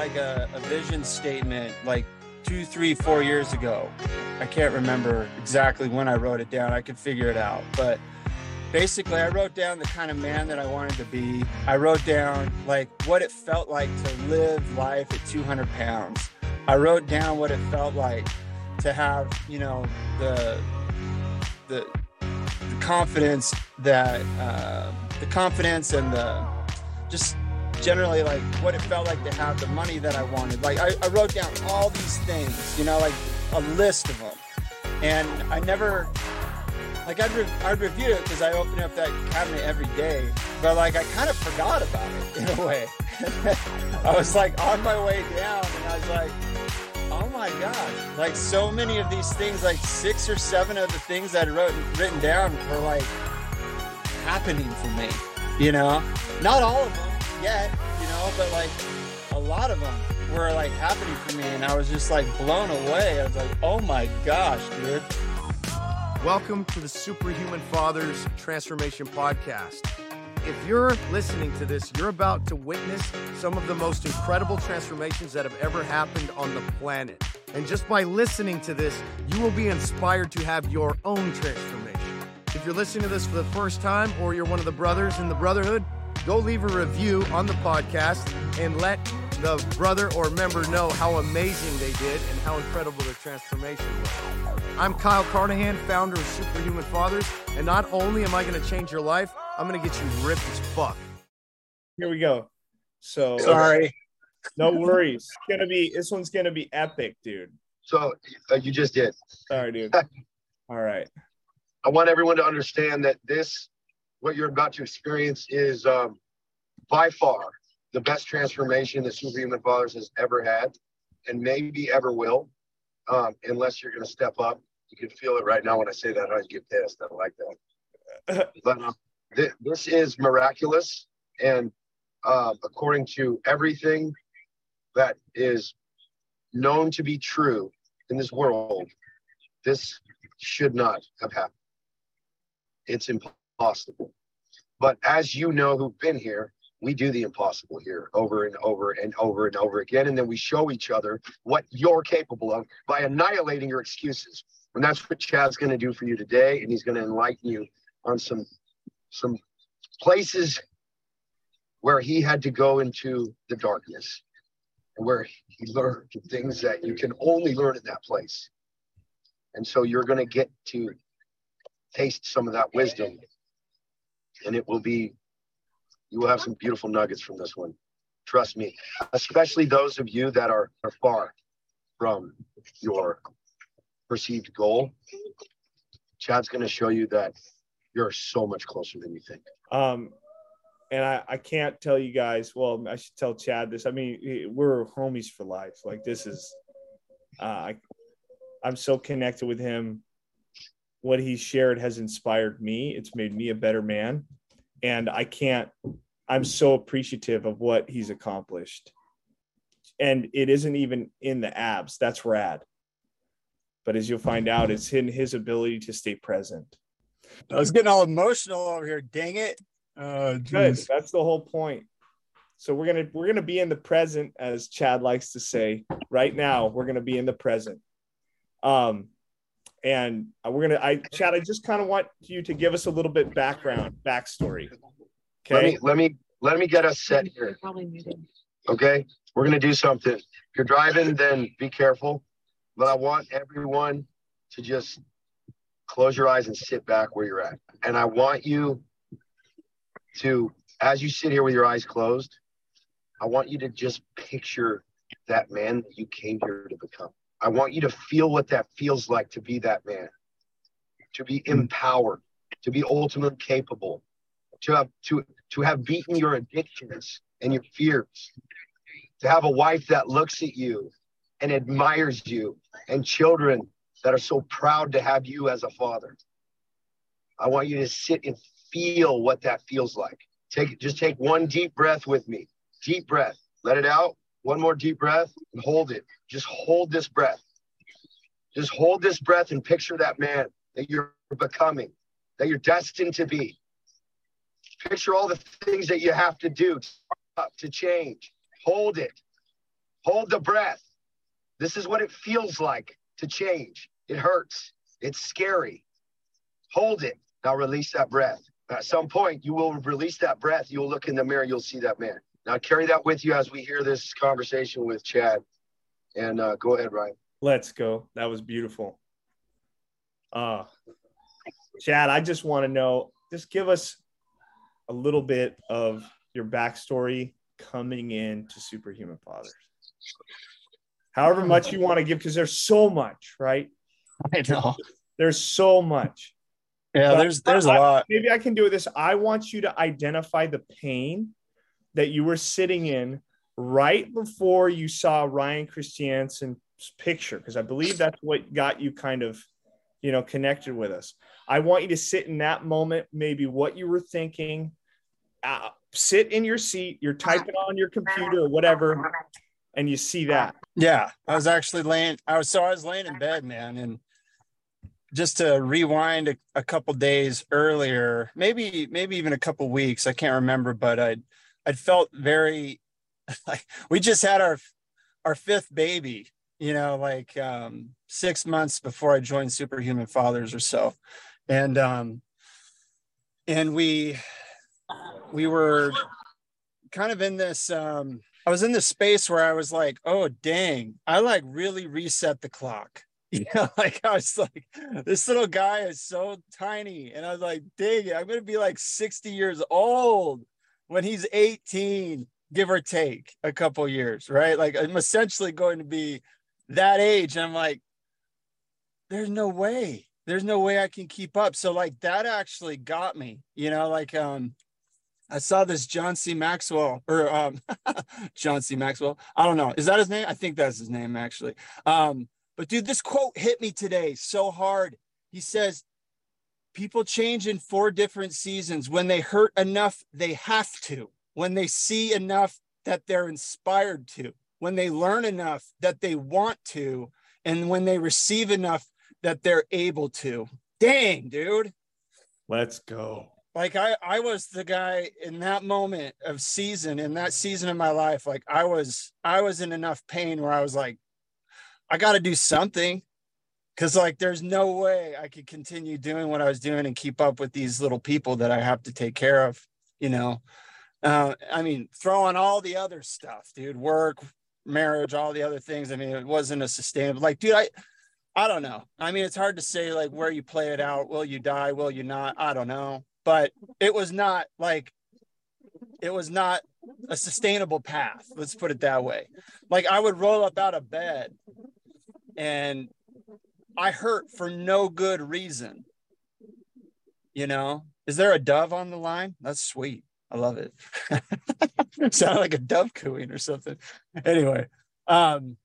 like a, a vision statement like two, three, four years ago. I can't remember exactly when I wrote it down. I could figure it out. But basically, I wrote down the kind of man that I wanted to be. I wrote down like what it felt like to live life at 200 pounds. I wrote down what it felt like to have, you know, the the, the confidence that uh, the confidence and the just generally like what it felt like to have the money that I wanted. Like I, I wrote down all these things, you know, like a list of them, and I never like I'd, re- I'd review it because I open up that cabinet every day, but like I kind of forgot about it in a way. I was like on my way down, and I was like, oh my god, like so many of these things, like six or seven of the things that I wrote written down were like happening for me. You know, not all of them yet, you know, but like a lot of them were like happening for me, and I was just like blown away. I was like, oh my gosh, dude. Welcome to the Superhuman Fathers Transformation Podcast. If you're listening to this, you're about to witness some of the most incredible transformations that have ever happened on the planet. And just by listening to this, you will be inspired to have your own transformation. If you're listening to this for the first time or you're one of the brothers in the brotherhood, go leave a review on the podcast and let the brother or member know how amazing they did and how incredible their transformation was. I'm Kyle Carnohan, founder of Superhuman Fathers, and not only am I going to change your life, I'm going to get you ripped as fuck. Here we go. So Sorry. no worries. It's gonna be this one's gonna be epic, dude. So uh, you just did. Sorry, dude. All right. I want everyone to understand that this, what you're about to experience, is um, by far the best transformation that Superhuman Fathers has ever had, and maybe ever will, um, unless you're going to step up. You can feel it right now when I say that. I get pissed. I don't like that. but um, th- this is miraculous, and uh, according to everything that is known to be true in this world, this should not have happened. It's impossible. But as you know who've been here, we do the impossible here over and over and over and over again. And then we show each other what you're capable of by annihilating your excuses. And that's what Chad's going to do for you today. And he's going to enlighten you on some some places where he had to go into the darkness and where he learned things that you can only learn in that place. And so you're going to get to taste some of that wisdom. And it will be, you will have some beautiful nuggets from this one. Trust me, especially those of you that are, are far from your perceived goal. Chad's going to show you that you're so much closer than you think. Um, and I, I can't tell you guys. Well, I should tell Chad this. I mean, we're homies for life. Like this is, uh, I, I'm so connected with him. What he shared has inspired me. It's made me a better man, and I can't. I'm so appreciative of what he's accomplished, and it isn't even in the abs. That's rad. But as you'll find out, it's in his ability to stay present. I was getting all emotional over here. Dang it. Oh, Good. That's the whole point. So we're gonna we're gonna be in the present, as Chad likes to say. Right now, we're gonna be in the present. Um, and we're gonna. I Chad, I just kind of want you to give us a little bit background, backstory. okay Let me let me let me get us set here. Okay, we're gonna do something. If you're driving, then be careful. But I want everyone to just close your eyes and sit back where you're at. And I want you to, as you sit here with your eyes closed, I want you to just picture that man that you came here to become. I want you to feel what that feels like to be that man, to be hmm. empowered, to be ultimately capable, to have to to have beaten your addictions and your fears, to have a wife that looks at you and admires you, and children that are so proud to have you as a father. I want you to sit and feel what that feels like. Take just take one deep breath with me. Deep breath. Let it out. One more deep breath and hold it. Just hold this breath. Just hold this breath and picture that man that you're becoming, that you're destined to be. Picture all the things that you have to do to change. Hold it. Hold the breath. This is what it feels like to change. It hurts. It's scary. Hold it. Now release that breath. At some point, you will release that breath. You'll look in the mirror. You'll see that man. Now carry that with you as we hear this conversation with Chad. And uh, go ahead, Ryan. Let's go. That was beautiful. Uh, Chad, I just want to know, just give us a little bit of your backstory coming into Superhuman Fathers. However much you want to give, because there's so much, right? I know. There's so much. Yeah, But there's there's a I- lot. Maybe I can do this. I want you to identify the pain that you were sitting in right before you saw Ryan Christiansen's picture, because I believe that's what got you kind of, you know, connected with us. I want you to sit in that moment, maybe what you were thinking. Uh, sit in your seat. You're typing on your computer or whatever, and you see that. Yeah, I was actually laying. I was so I was laying in bed, man, and just to rewind a, a couple days earlier, maybe maybe even a couple weeks, I can't remember, but I I felt very like we just had our our fifth baby, you know, like um, six months before I joined Superhuman Fathers or so, and um, and we we were kind of in this um I was in this space where I was like, oh dang, I like really reset the clock. You know, like I was like, this little guy is so tiny. And I was like, dang I'm gonna be like 60 years old when he's 18, give or take a couple years, right? Like I'm essentially going to be that age. And I'm like, there's no way. There's no way I can keep up. So like that actually got me, you know, like um I saw this John C. Maxwell or um, John C. Maxwell. I don't know. Is that his name? I think that's his name actually. Um, but dude, this quote hit me today so hard. He says, People change in four different seasons. When they hurt enough, they have to. When they see enough that they're inspired to. When they learn enough that they want to. And when they receive enough that they're able to. Dang, dude Let's go. like I I was the guy in that moment of season in that season of my life like I was I was in enough pain where I was like I got to do something cuz like there's no way I could continue doing what I was doing and keep up with these little people that I have to take care of you know uh I mean throwing all the other stuff dude work marriage all the other things I mean it wasn't a sustainable like dude I I don't know. I mean, it's hard to say like where you play it out. Will you die? Will you not? I don't know. But it was not like it was not a sustainable path. Let's put it that way. Like I would roll up out of bed and I hurt for no good reason. You know, is there a dove on the line? That's sweet. I love it. Sound like a dove cooing or something. Anyway, um,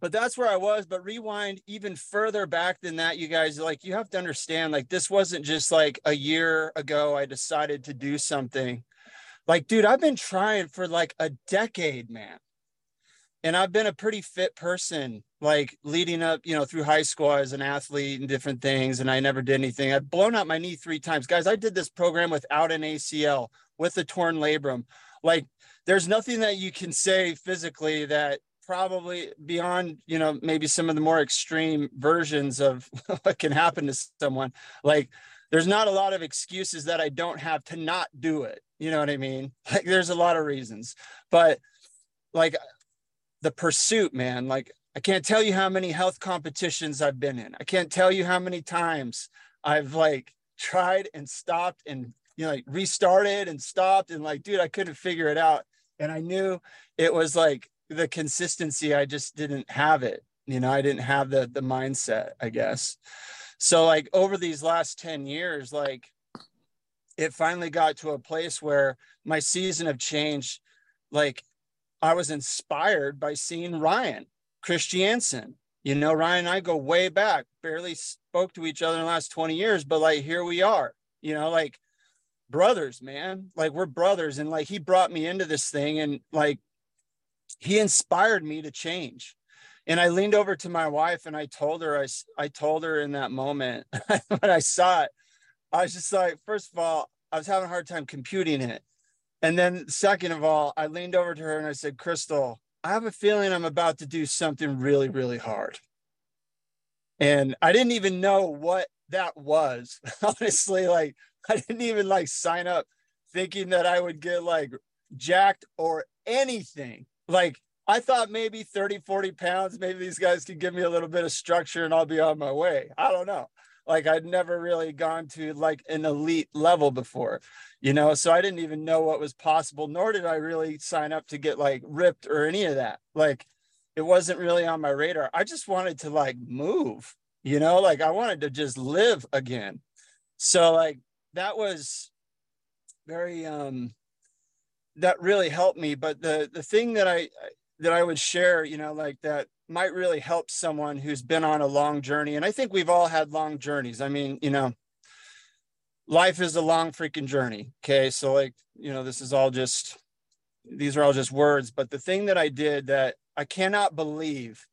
but that's where I was. But rewind even further back than that, you guys, like you have to understand, like this wasn't just like a year ago I decided to do something. Like, dude, I've been trying for like a decade, man. And I've been a pretty fit person, like leading up, you know, through high school as an athlete and different things. And I never did anything. I've blown out my knee three times. Guys, I did this program without an ACL, with a torn labrum. Like, there's nothing that you can say physically that probably beyond you know maybe some of the more extreme versions of what can happen to someone like there's not a lot of excuses that i don't have to not do it you know what i mean like there's a lot of reasons but like the pursuit man like i can't tell you how many health competitions i've been in. I can't tell you how many times i've like tried and stopped and you know like restarted and stopped and like dude i couldn't figure it out. And i knew it was like the consistency i just didn't have it. You know i didn't have the the mindset i guess. So like over these last 10 years like it finally got to a place where my season of change like i was inspired by seeing ryan christiansen. You know ryan and i go way back barely spoke to each other in the last 20 years but like here we are you know like brothers man. Like we're brothers and like he brought me into this thing and like he inspired me to change. And i leaned over to my wife and i told her i, I told her in that moment when i saw it i was just like first of all i was having a hard time computing it. And then second of all i leaned over to her and i said crystal I have a feeling I'm about to do something really, really hard. And I didn't even know what that was. Honestly, like I didn't even like sign up thinking that I would get like jacked or anything. Like I thought maybe 30, 40 pounds, maybe these guys could give me a little bit of structure and I'll be on my way. I don't know. Like I'd never really gone to like an elite level before, you know, so I didn't even know what was possible, nor did I really sign up to get like ripped or any of that. Like it wasn't really on my radar. I just wanted to like move, you know, like I wanted to just live again. So like that was very um that really helped me but the the thing that i that i would share you know like that might really help someone who's been on a long journey and i think we've all had long journeys. I mean you know life is a long freaking journey okay? So like you know this is all just these are all just words but the thing that i did that i cannot believe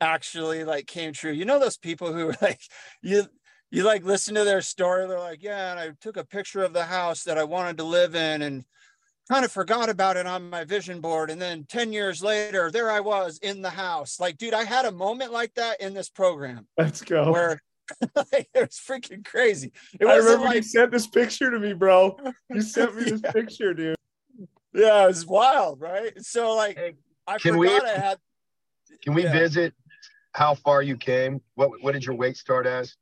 actually like came true you know those people who like you you like listen to their story they're like yeah and i took a picture of the house that i wanted to live in and kind of forgot about it on my vision board and then 10 years later there i was in the house. Like dude i had a moment like that in this program let's go. where like, it was freaking crazy. It i remember like, you sent this picture to me bro. You sent me this yeah. picture dude. Yeah it was wild right? So like hey, i can forgot we, i had can we yeah. visit how far you came? What what did your weight start as?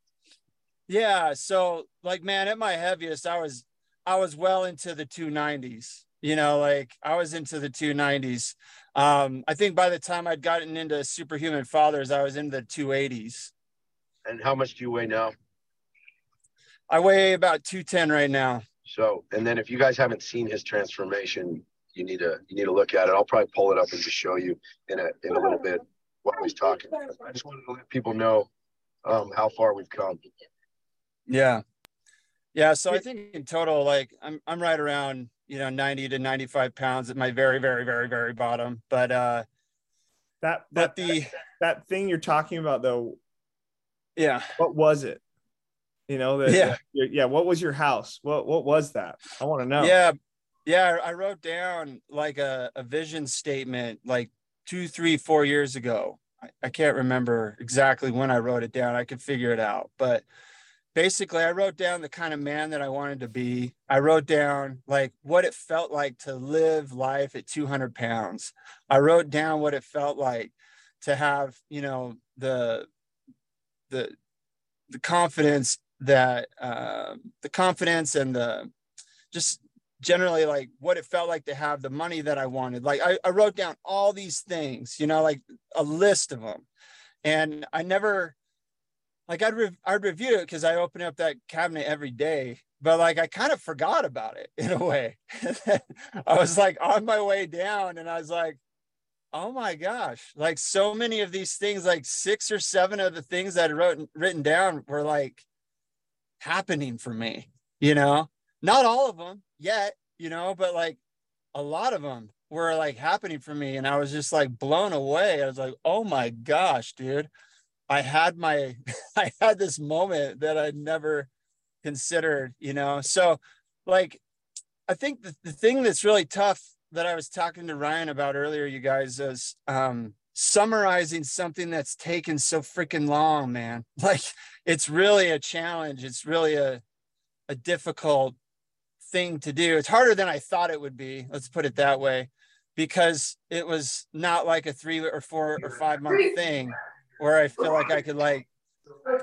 Yeah so like man at my heaviest i was i was well into the 290s you know like i was into the 290s um i think by the time i'd gotten into superhuman fathers i was in the 280s and how much do you weigh now? I weigh about 210 right now. So and then if you guys haven't seen his transformation you need to you need to look at it. I'll probably pull it up and just show you in a in a little bit what he's talking i just wanted to let people know um how far we've come. Yeah. Yeah so i think in total like i'm i'm right around you know 90 to 95 pounds at my very very very very bottom. But uh that that the that thing you're talking about though yeah. what was it? You know the, yeah. the, yeah what was your house? What what was that? I want to know. Yeah. Yeah i wrote down like a, a vision statement like two three four years ago. I, I can't remember exactly when i wrote it down. I could figure it out. But basically I wrote down the kind of man that I wanted to be. I wrote down like what it felt like to live life at 200 pounds. I wrote down what it felt like to have, you know, the the the confidence that uh, the confidence and the just generally like what it felt like to have the money that I wanted. Like I, I wrote down all these things, you know, like a list of them. And I never like I'd re- I'd review it because I open up that cabinet every day, but like I kind of forgot about it in a way. I was like on my way down, and I was like, oh my gosh, like so many of these things, like six or seven of the things that I wrote written down were like happening for me. You know, not all of them yet, you know, but like a lot of them were like happening for me, and I was just like blown away. I was like, oh my gosh, dude I had my I had this moment that I'd never considered, you know. So like I think the, the thing that's really tough that I was talking to Ryan about earlier, you guys, is um summarizing something that's taken so freaking long, man. Like it's really a challenge. It's really a a difficult thing to do. It's harder than I thought it would be. Let's put it that way, because it was not like a three or four or five month thing where I feel like I could like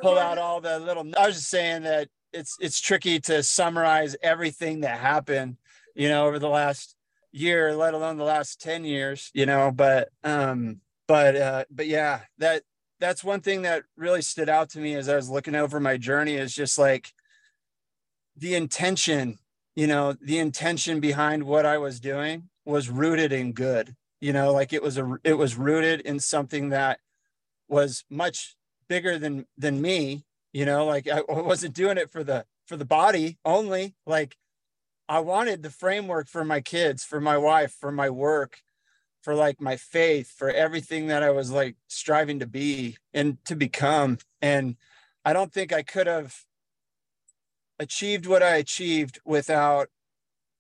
pull out all the little. I was just saying that it's it's tricky to summarize everything that happened, you know, over the last year, let alone the last ten years, you know. But um, but uh, but yeah, that that's one thing that really stood out to me as I was looking over my journey is just like the intention, you know, the intention behind what I was doing was rooted in good. You know, like it was a it was rooted in something that was much bigger than than me you know like i wasn't doing it for the for the body only. Like i wanted the framework for my kids for my wife for my work for like my faith for everything that i was like striving to be and to become. And i don't think i could have achieved what i achieved without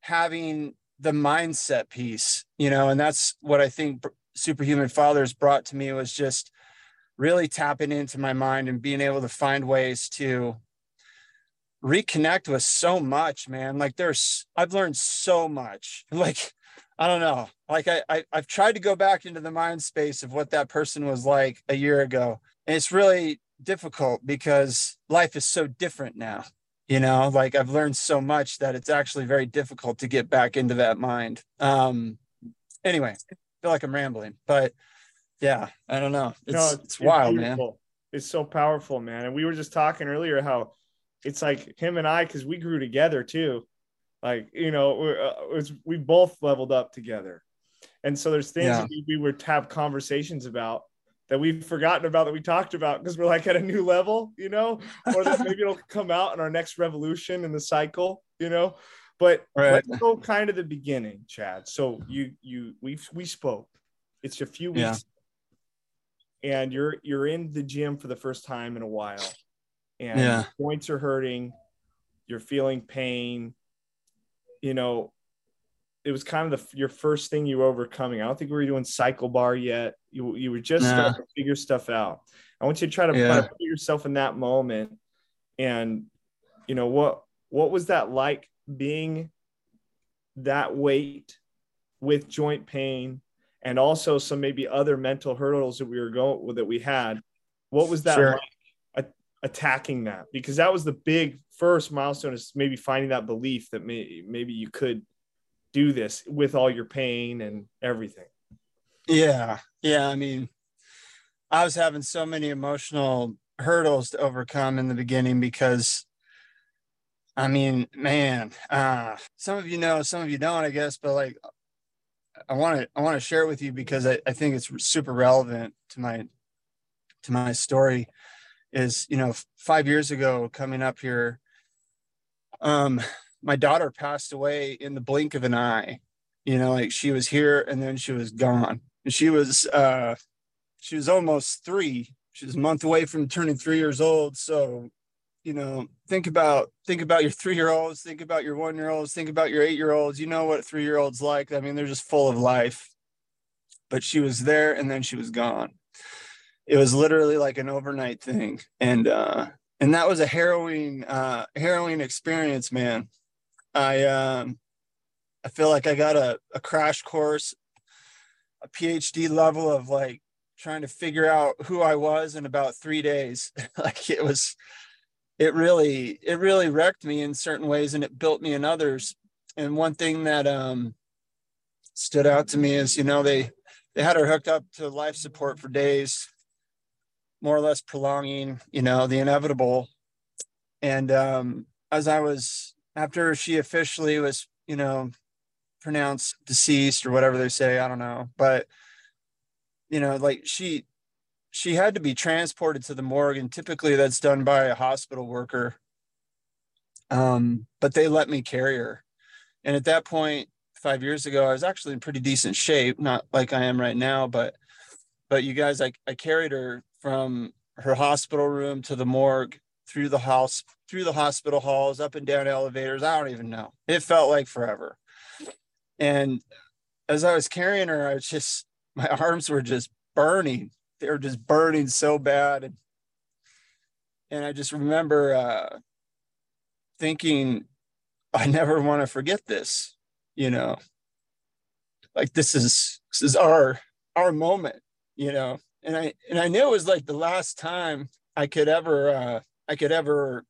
having the mindset piece you know and that's what i think superhuman fathers brought to me was just really tapping into my mind and being able to find ways to reconnect with so much man. Like there's i've learned so much. Like i don't know. Like I, I i've tried to go back into the mind space of what that person was like a year ago. And it's really difficult because life is so different now you know? Like i've learned so much that it's actually very difficult to get back into that mind. Um anyway i feel like i'm rambling but yeah i don't know it's, no, it's, it's wild beautiful. man it's so powerful man and we were just talking earlier how it's like him and i because we grew together too like you know uh, we both leveled up together and so there's things yeah. we, we would have conversations about that we've forgotten about that we talked about because we're like at a new level, you know, or that maybe it'll come out in our next revolution in the cycle, you know. But right. let's go kind of the beginning, Chad. So you you we we spoke. It's a few weeks, yeah. And you're you're in the gym for the first time in a while, and yeah. joints are hurting, you're feeling pain, you know, it was kind of the your first thing you were overcoming. I don't think we were doing cycle bar yet. You you were just starting to figure stuff out. I want you to try to yeah. put yourself in that moment, and you know what what was that like being that weight with joint pain and also some maybe other mental hurdles that we were going that we had. What was that sure. like attacking that? Because that was the big first milestone is maybe finding that belief that may, maybe you could do this with all your pain and everything. Yeah. Yeah. I mean, I was having so many emotional hurdles to overcome in the beginning because I mean, man, uh, some of you know, some of you don't, I guess, but like I want to I want to share it with you because I, I think it's super relevant to my to my story is, you know, five years ago coming up here, um, my daughter passed away in the blink of an eye. You know, like she was here and then she was gone. And she was uh she was almost three. She was a month away from turning three years old. So, you know, think about think about your three-year-olds, think about your one-year-olds, think about your eight-year-olds. You know what three-year-olds like. I mean, they're just full of life. But she was there and then she was gone. It was literally like an overnight thing. And uh and that was a harrowing uh harrowing experience, man. I um, I feel like I got a, a crash course, a PhD level of like trying to figure out who I was in about three days. like it was, it really, it really wrecked me in certain ways and it built me in others. And one thing that um, stood out to me is, you know, they, they had her hooked up to life support for days, more or less prolonging, you know, the inevitable. And um, as I was after she officially was, you know, pronounced deceased or whatever they say, I don't know, but you know, like she she had to be transported to the morgue and typically that's done by a hospital worker. Um, but they let me carry her. And at that point, 5 years ago, I was actually in pretty decent shape, not like I am right now, but but you guys I I carried her from her hospital room to the morgue through the house, through the hospital halls, up and down elevators. I don't even know. It felt like forever. And as I was carrying her, I was just, my arms were just burning. They were just burning so bad. And, and I just remember uh, thinking, I never want to forget this, you know, like this is, this is our, our moment, you know, and I, and I knew it was like the last time I could ever, uh, I could ever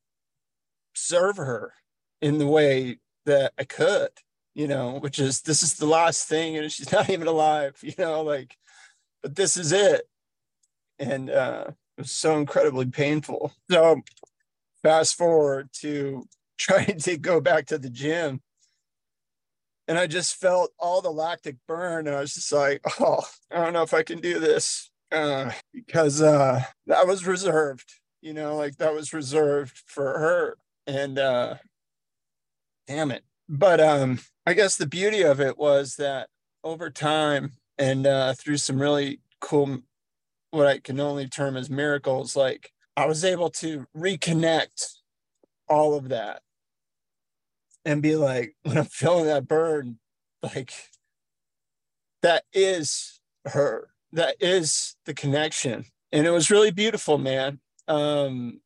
serve her in the way that I could, you know, which is this is the last thing and she's not even alive, you know, like, but this is it. And uh, it was so incredibly painful. So fast forward to trying to go back to the gym. And I just felt all the lactic burn. And I was just like, oh, I don't know if I can do this uh, because uh, that was reserved you know, like that was reserved for her. And uh damn it. But um I guess the beauty of it was that over time and uh through some really cool what I can only term as miracles, like I was able to reconnect all of that and be like, when I'm feeling that burn, like that is her. That is the connection. And it was really beautiful, man. Um,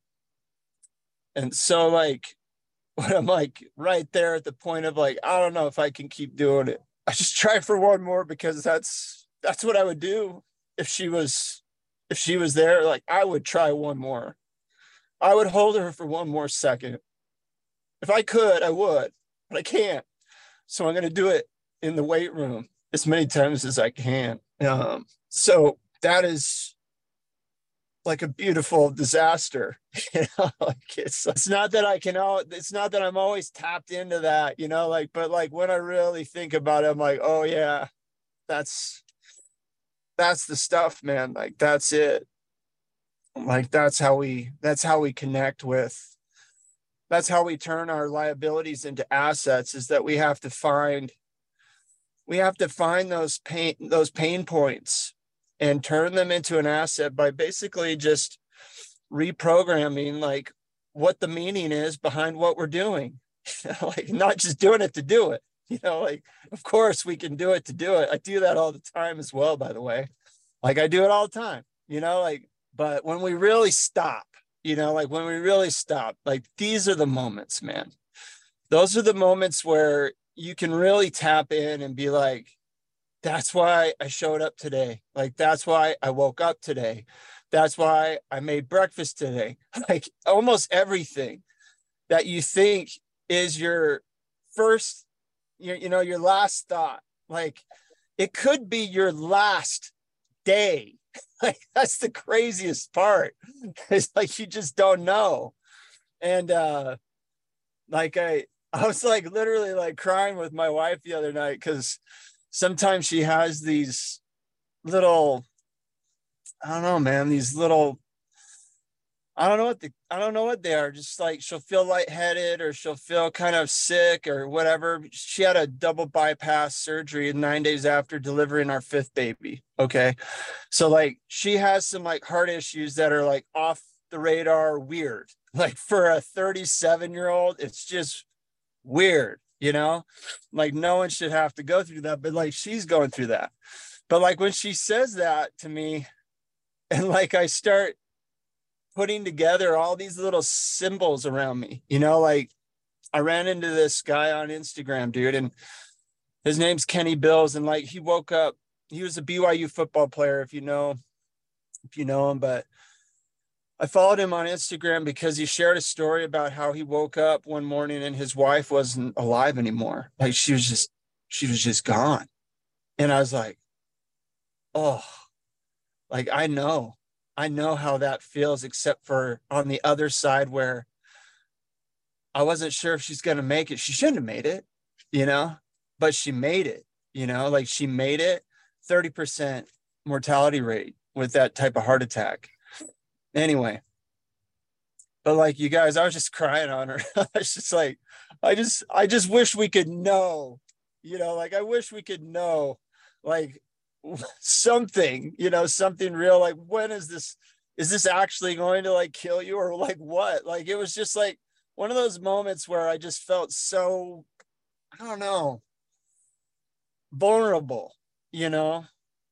and so like when I'm like right there at the point of like, I don't know if I can keep doing it. I just try for one more because that's that's what I would do if she was if she was there. Like I would try one more. I would hold her for one more second. If I could, I would, but I can't. So I'm gonna do it in the weight room as many times as I can. Um, so that is like a beautiful disaster. You know, like it's it's not that I can all it's not that I'm always tapped into that, you know, like but like when I really think about it, I'm like, oh yeah, that's that's the stuff, man. Like that's it. Like that's how we that's how we connect with that's how we turn our liabilities into assets is that we have to find we have to find those pain those pain points and turn them into an asset by basically just reprogramming like what the meaning is behind what we're doing like not just doing it to do it you know like of course we can do it to do it i do that all the time as well by the way like i do it all the time you know like but when we really stop you know like when we really stop like these are the moments man those are the moments where you can really tap in and be like that's why I showed up today. Like, that's why I woke up today. That's why I made breakfast today. Like, almost everything that you think is your first, your, you know, your last thought. Like, it could be your last day. Like, that's the craziest part. It's like you just don't know. And, uh, like, I, I was like literally like crying with my wife the other night because sometimes she has these little I don't know, man, these little I don't know what the I don't know what they are. Just like she'll feel lightheaded or she'll feel kind of sick or whatever. She had a double bypass surgery nine days after delivering our fifth baby. Okay. So like she has some like heart issues that are like off the radar weird. Like for a 37 year old, it's just weird you know like no one should have to go through that but like she's going through that but like when she says that to me and like i start putting together all these little symbols around me you know like i ran into this guy on instagram dude and his name's kenny bills and like he woke up he was a byu football player if you know if you know him but I followed him on Instagram because he shared a story about how he woke up one morning and his wife wasn't alive anymore. Like she was just, she was just gone. And I was like, oh, like I know, I know how that feels, except for on the other side where I wasn't sure if she's going to make it. She shouldn't have made it, you know, but she made it, you know, like she made it. 30% mortality rate with that type of heart attack. Anyway but like you guys i was just crying on her. I was just like i just i just wish we could know you know like i wish we could know like something you know something real like when is this is this actually going to like kill you or like what? Like it was just like one of those moments where i just felt so i don't know vulnerable you know?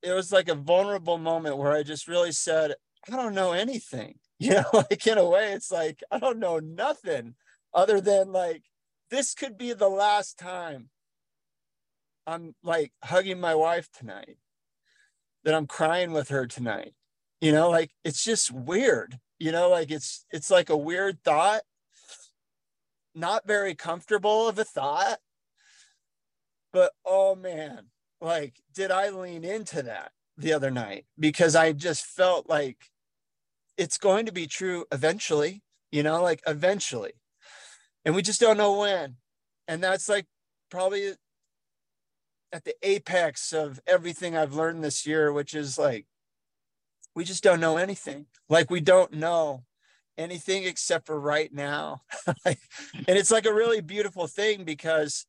It was like a vulnerable moment where i just really said I don't know anything. You know, like in a way, it's like I don't know nothing other than like this could be the last time I'm like hugging my wife tonight, that I'm crying with her tonight. You know, like it's just weird. You know, like it's it's like a weird thought, not very comfortable of a thought. But oh man, like did I lean into that the other night because I just felt like it's going to be true eventually, you know, like eventually. And we just don't know when. And that's like probably at the apex of everything I've learned this year, which is like, we just don't know anything. Like, we don't know anything except for right now. and it's like a really beautiful thing because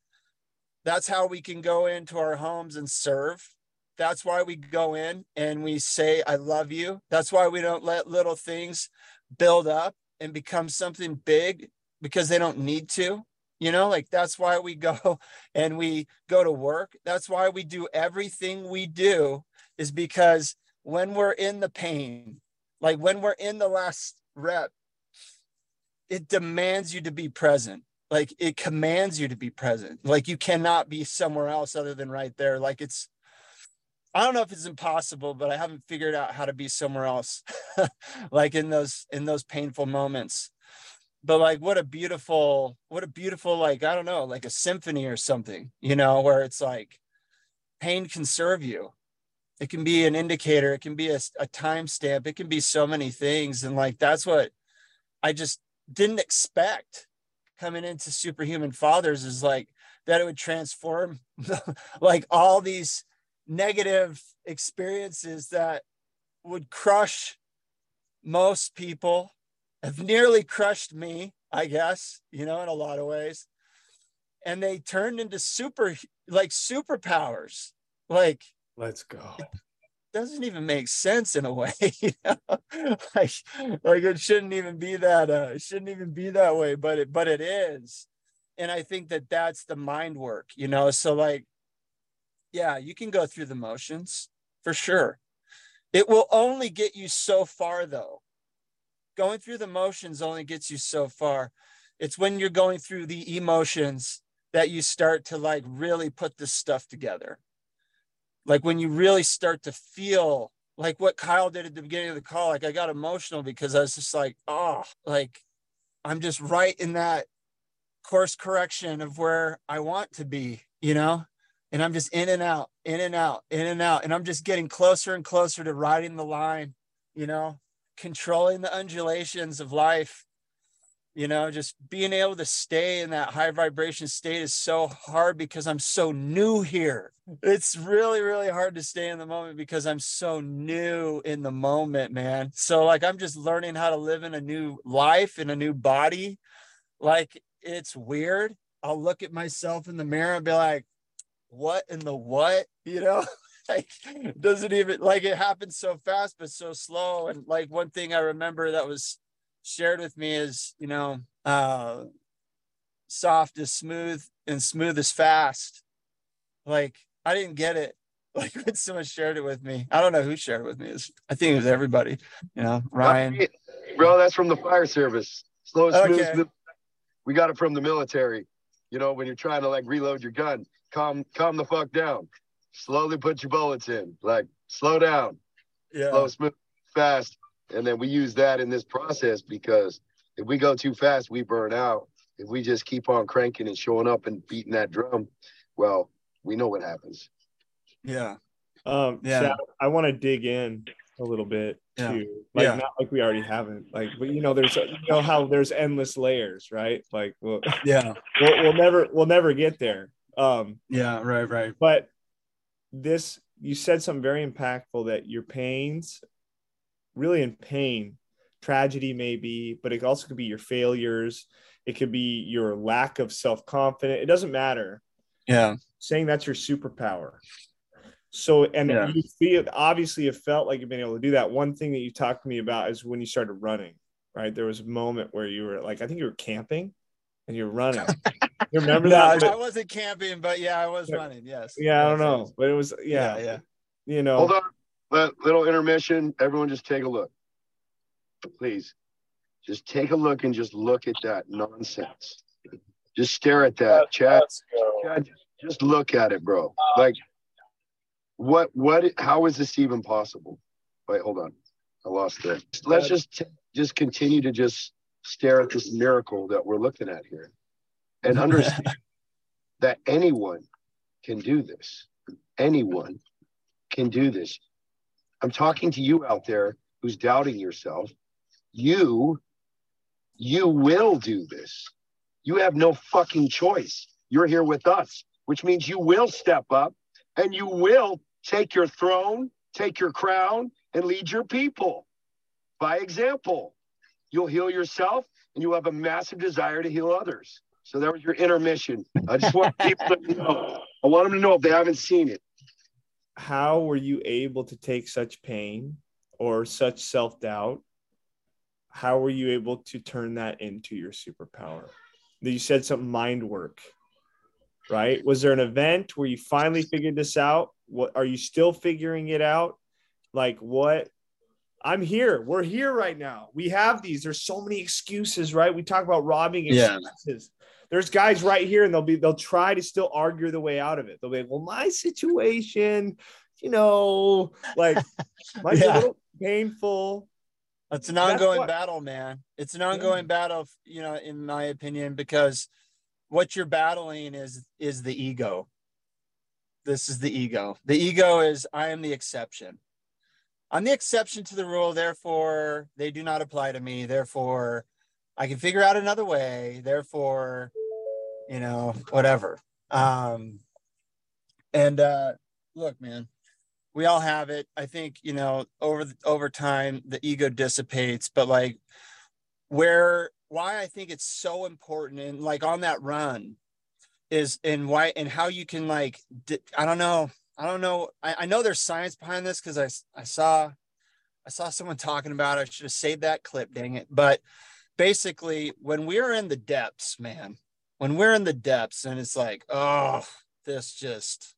that's how we can go into our homes and serve that's why we go in and we say, I love you. That's why we don't let little things build up and become something big because they don't need to. You know, like that's why we go and we go to work. That's why we do everything we do is because when we're in the pain, like when we're in the last rep, it demands you to be present. Like it commands you to be present. Like you cannot be somewhere else other than right there. Like it's, I don't know if it's impossible, but I haven't figured out how to be somewhere else. like in those in those painful moments. But like what a beautiful, what a beautiful, like, I don't know, like a symphony or something, you know, where it's like pain can serve you. It can be an indicator. It can be a, a timestamp it can be so many things. And like that's what i just didn't expect coming into superhuman fathers is like that it would transform like all these negative experiences that would crush most people have nearly crushed me i guess you know in a lot of ways and they turned into super like superpowers like Let's go. Doesn't even make sense in a way. You know? like, like it shouldn't even be that. Uh, it shouldn't even be that way, but it but it is. And I think that that's the mind work, you know. So like, yeah, you can go through the motions for sure. It will only get you so far, though. Going through the motions only gets you so far. It's when you're going through the emotions that you start to like really put this stuff together like when you really start to feel like what Kyle did at the beginning of the call, like I got emotional because I was just like, oh, like I'm just right in that course correction of where I want to be, you know? And I'm just in and out, in and out, in and out. And I'm just getting closer and closer to riding the line, you know, controlling the undulations of life you know just being able to stay in that high vibration state is so hard because i'm so new here. It's really really hard to stay in the moment because i'm so new in the moment man. So like i'm just learning how to live in a new life in a new body. Like it's weird. I'll look at myself in the mirror and be like what in the what? You know like doesn't even like it happens so fast but so slow and like one thing i remember that was shared with me is, you know, uh, soft is smooth and smooth is fast. Like I didn't get it. Like when someone shared it with me, I don't know who shared it with me. I think it was everybody. You know, Ryan. Bro, that's from the fire service. Slow, smooth. Okay. We got it from the military. You know, when you're trying to like reload your gun, calm, calm the fuck down. Slowly put your bullets in. Like slow down. Yeah. Slow, smooth, fast. And then we use that in this process because if we go too fast, we burn out. If we just keep on cranking and showing up and beating that drum, well, we know what happens. Yeah. Um, yeah. I want to dig in a little bit yeah. too. Like yeah. not like we already haven't. Like, but you know, there's you know how there's endless layers, right? Like, well, yeah, we'll, we'll never we'll never get there. Um, yeah, right, right. But this, you said something very impactful that your pains really in pain tragedy maybe but it also could be your failures. It could be your lack of self-confidence. It doesn't matter. Yeah. Saying that's your superpower. So and yeah. you feel obviously it felt like you've been able to do that. One thing that you talked to me about is when you started running right? There was a moment where you were like i think you were camping and you're running you remember no, that i wasn't camping but yeah i was running yes yeah i don't know but it was yeah yeah, yeah. you know hold on little intermission. Everyone just take a look. Please. Just take a look and just look at that nonsense. Just stare at that. Chad, Chad just look at it, bro. Uh, like what what how is this even possible? Wait, hold on. I lost it. Let's just just continue to just stare at this miracle that we're looking at here and understand that anyone can do this. Anyone can do this. I'm talking to you out there who's doubting yourself. You, you will do this. You have no fucking choice. You're here with us, which means you will step up and you will take your throne, take your crown, and lead your people by example. You'll heal yourself and you have a massive desire to heal others. So that was your intermission. I just want people to know. I want them to know if they haven't seen it how were you able to take such pain or such self-doubt how were you able to turn that into your superpower you said some mind work right? Was there an event where you finally figured this out? What are you still figuring it out? Like what? I'm here. We're here right now. We have these. There's so many excuses, right? We talk about robbing excuses. Yeah. There's guys right here, and they'll be they'll try to still argue the way out of it. They'll be like, well, my situation, you know, like mine's yeah. a little painful. It's an ongoing battle, man. It's an ongoing yeah. battle, you know, in my opinion, because what you're battling is is the ego. This is the ego. The ego is I am the exception. I'm the exception to the rule, therefore they do not apply to me. Therefore, I can figure out another way. Therefore, you know, whatever. Um, and uh, look, man, we all have it. I think you know over over time the ego dissipates, but like where why I think it's so important and like on that run is and why and how you can like I don't know I don't know I, I know there's science behind this because I I saw I saw someone talking about it. I should have saved that clip, dang it. But basically, when we're in the depths, man, when we're in the depths and it's like, oh, this just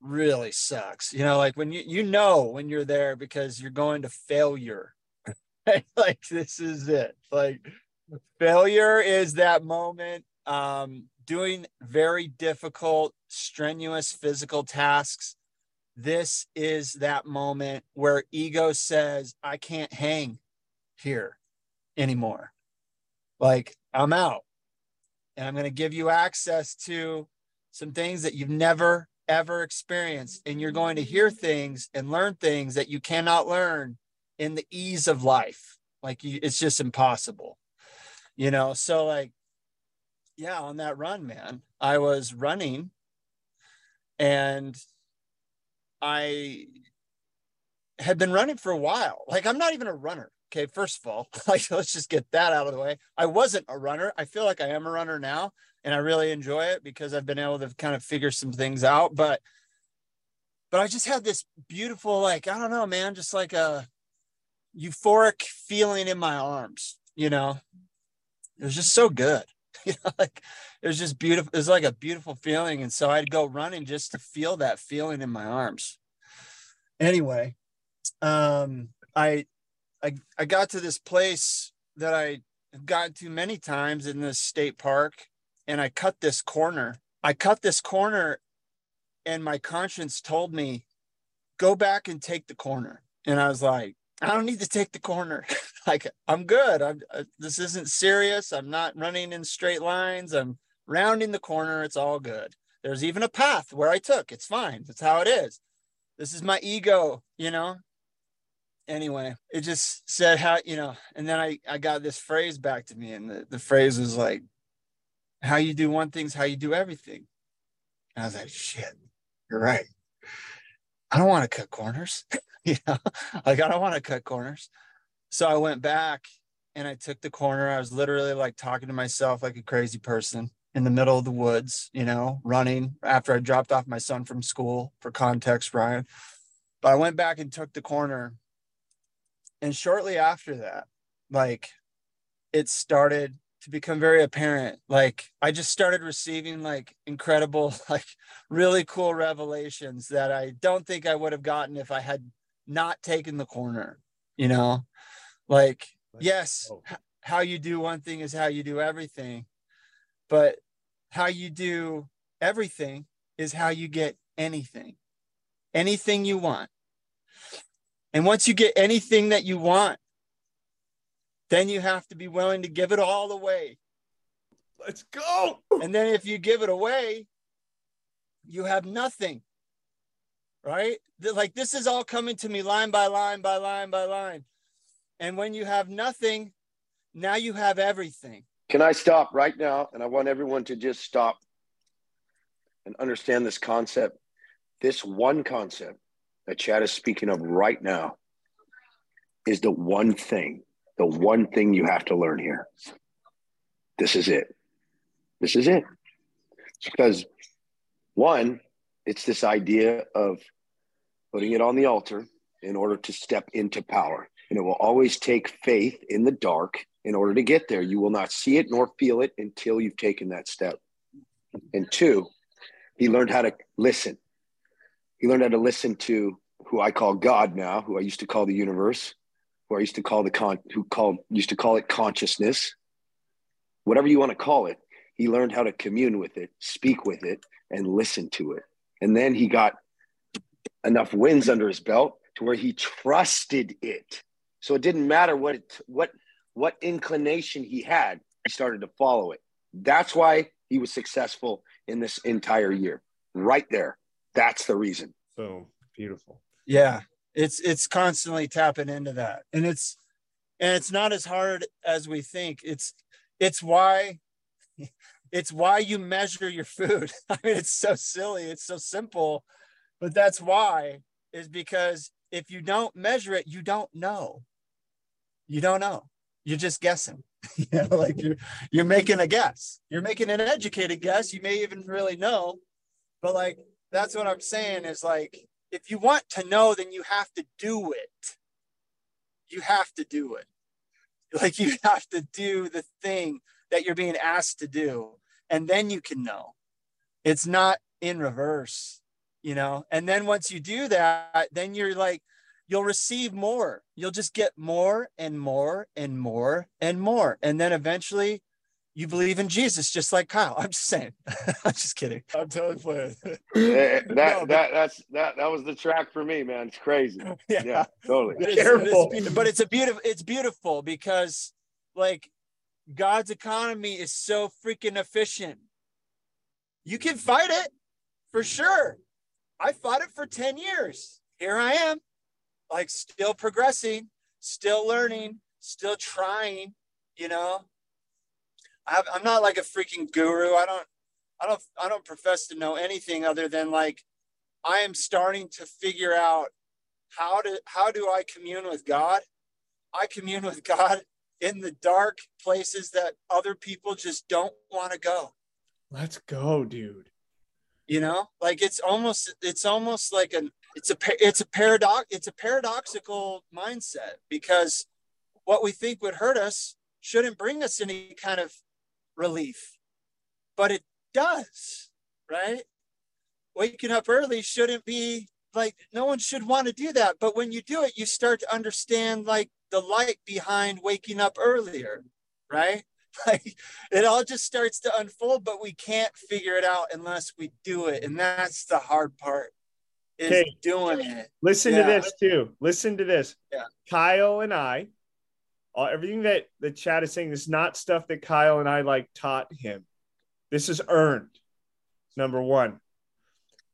really sucks. You know, like when you you know when you're there because you're going to failure. like this is it. Like failure is that moment um doing very difficult strenuous physical tasks. This is that moment where ego says, I can't hang here anymore. Like I'm out. And I'm going to give you access to some things that you've never ever experienced. And you're going to hear things and learn things that you cannot learn in the ease of life. Like you, it's just impossible, you know? So, like, yeah, on that run, man, I was running and I had been running for a while. Like, I'm not even a runner. Okay, first of all, like let's just get that out of the way. I wasn't a runner. I feel like I am a runner now, and I really enjoy it because I've been able to kind of figure some things out. But but I just had this beautiful, like, I don't know, man, just like a euphoric feeling in my arms, you know. It was just so good. You know, like it was just beautiful. It was like a beautiful feeling. And so I'd go running just to feel that feeling in my arms. Anyway, um, I I I got to this place that I have gotten to many times in this state park, and I cut this corner. I cut this corner, and my conscience told me, "Go back and take the corner." And I was like, "I don't need to take the corner. like I'm good. I'm uh, this isn't serious. I'm not running in straight lines. I'm rounding the corner. It's all good. There's even a path where I took. It's fine. That's how it is. This is my ego, you know anyway, it just said how, you know, and then I, I got this phrase back to me, and the, the phrase was like, how you do one thing's how you do everything. And I was like, shit, you're right. I don't want to cut corners. you know, like I don't want to cut corners. So I went back and I took the corner. I was literally like talking to myself like a crazy person in the middle of the woods, you know, running after I dropped off my son from school for context, Ryan. But I went back and took the corner and shortly after that like it started to become very apparent. Like i just started receiving like incredible like really cool revelations that i don't think i would have gotten if i had not taken the corner you know? Like yes oh. how you do one thing is how you do everything but how you do everything is how you get anything anything you want and once you get anything that you want, then you have to be willing to give it all away. Let's go. And then if you give it away, you have nothing. Right? Like this is all coming to me line by line by line by line. And when you have nothing, now you have everything. Can I stop right now? And I want everyone to just stop and understand this concept. This one concept that Chad is speaking of right now is the one thing, the one thing you have to learn here. This is it. This is it. Because one, it's this idea of putting it on the altar in order to step into power. And it will always take faith in the dark in order to get there. You will not see it nor feel it until you've taken that step. And two, he learned how to listen. He learned how to listen to who I call God now, who I used to call the universe, who I used to call the con, who called used to call it consciousness, whatever you want to call it. He learned how to commune with it, speak with it, and listen to it. And then he got enough wins under his belt to where he trusted it. So it didn't matter what it, what what inclination he had, he started to follow it. That's why he was successful in this entire year. Right there. That's the reason. So beautiful. Yeah. It's it's constantly tapping into that. And it's and it's not as hard as we think. It's it's why it's why you measure your food. I mean, it's so silly, it's so simple, but that's why is because if you don't measure it, you don't know. You don't know. You're just guessing. you know, like you're you're making a guess. You're making an educated guess. You may even really know, but like that's what I'm saying is like if you want to know, then you have to do it. You have to do it. Like you have to do the thing that you're being asked to do, and then you can know. It's not in reverse, you know. And then once you do that, then you're like, you'll receive more. You'll just get more and more and more and more. And then eventually you believe in Jesus, just like Kyle. I'm just saying. I'm just kidding. I'm totally playing. Eh, that, no, that that's that that was the track for me, man. It's crazy. Yeah, yeah totally. But it's, Careful. It's, but it's a beautiful. It's beautiful because, like, God's economy is so freaking efficient. You can mm-hmm. fight it for sure. I fought it for 10 years. Here I am, like still progressing, still learning, still trying, you know. I am not like a freaking guru. I don't I don't I don't profess to know anything other than like I am starting to figure out how to how do I commune with God? I commune with God in the dark places that other people just don't want to go. Let's go, dude. You know, like it's almost it's almost like an it's a it's a paradox it's a paradoxical mindset because what we think would hurt us shouldn't bring us any kind of relief, but it does, right? Waking up early shouldn't be like no one should want to do that, but when you do it, you start to understand like the light behind waking up earlier, right? Like it all just starts to unfold, but we can't figure it out unless we do it. And that's the hard part is okay. doing it. Listen yeah. to this too. Listen to this. Yeah. Kyle and I, all, everything that the chat is saying is not stuff that Kyle and I like taught him. This is earned, number one.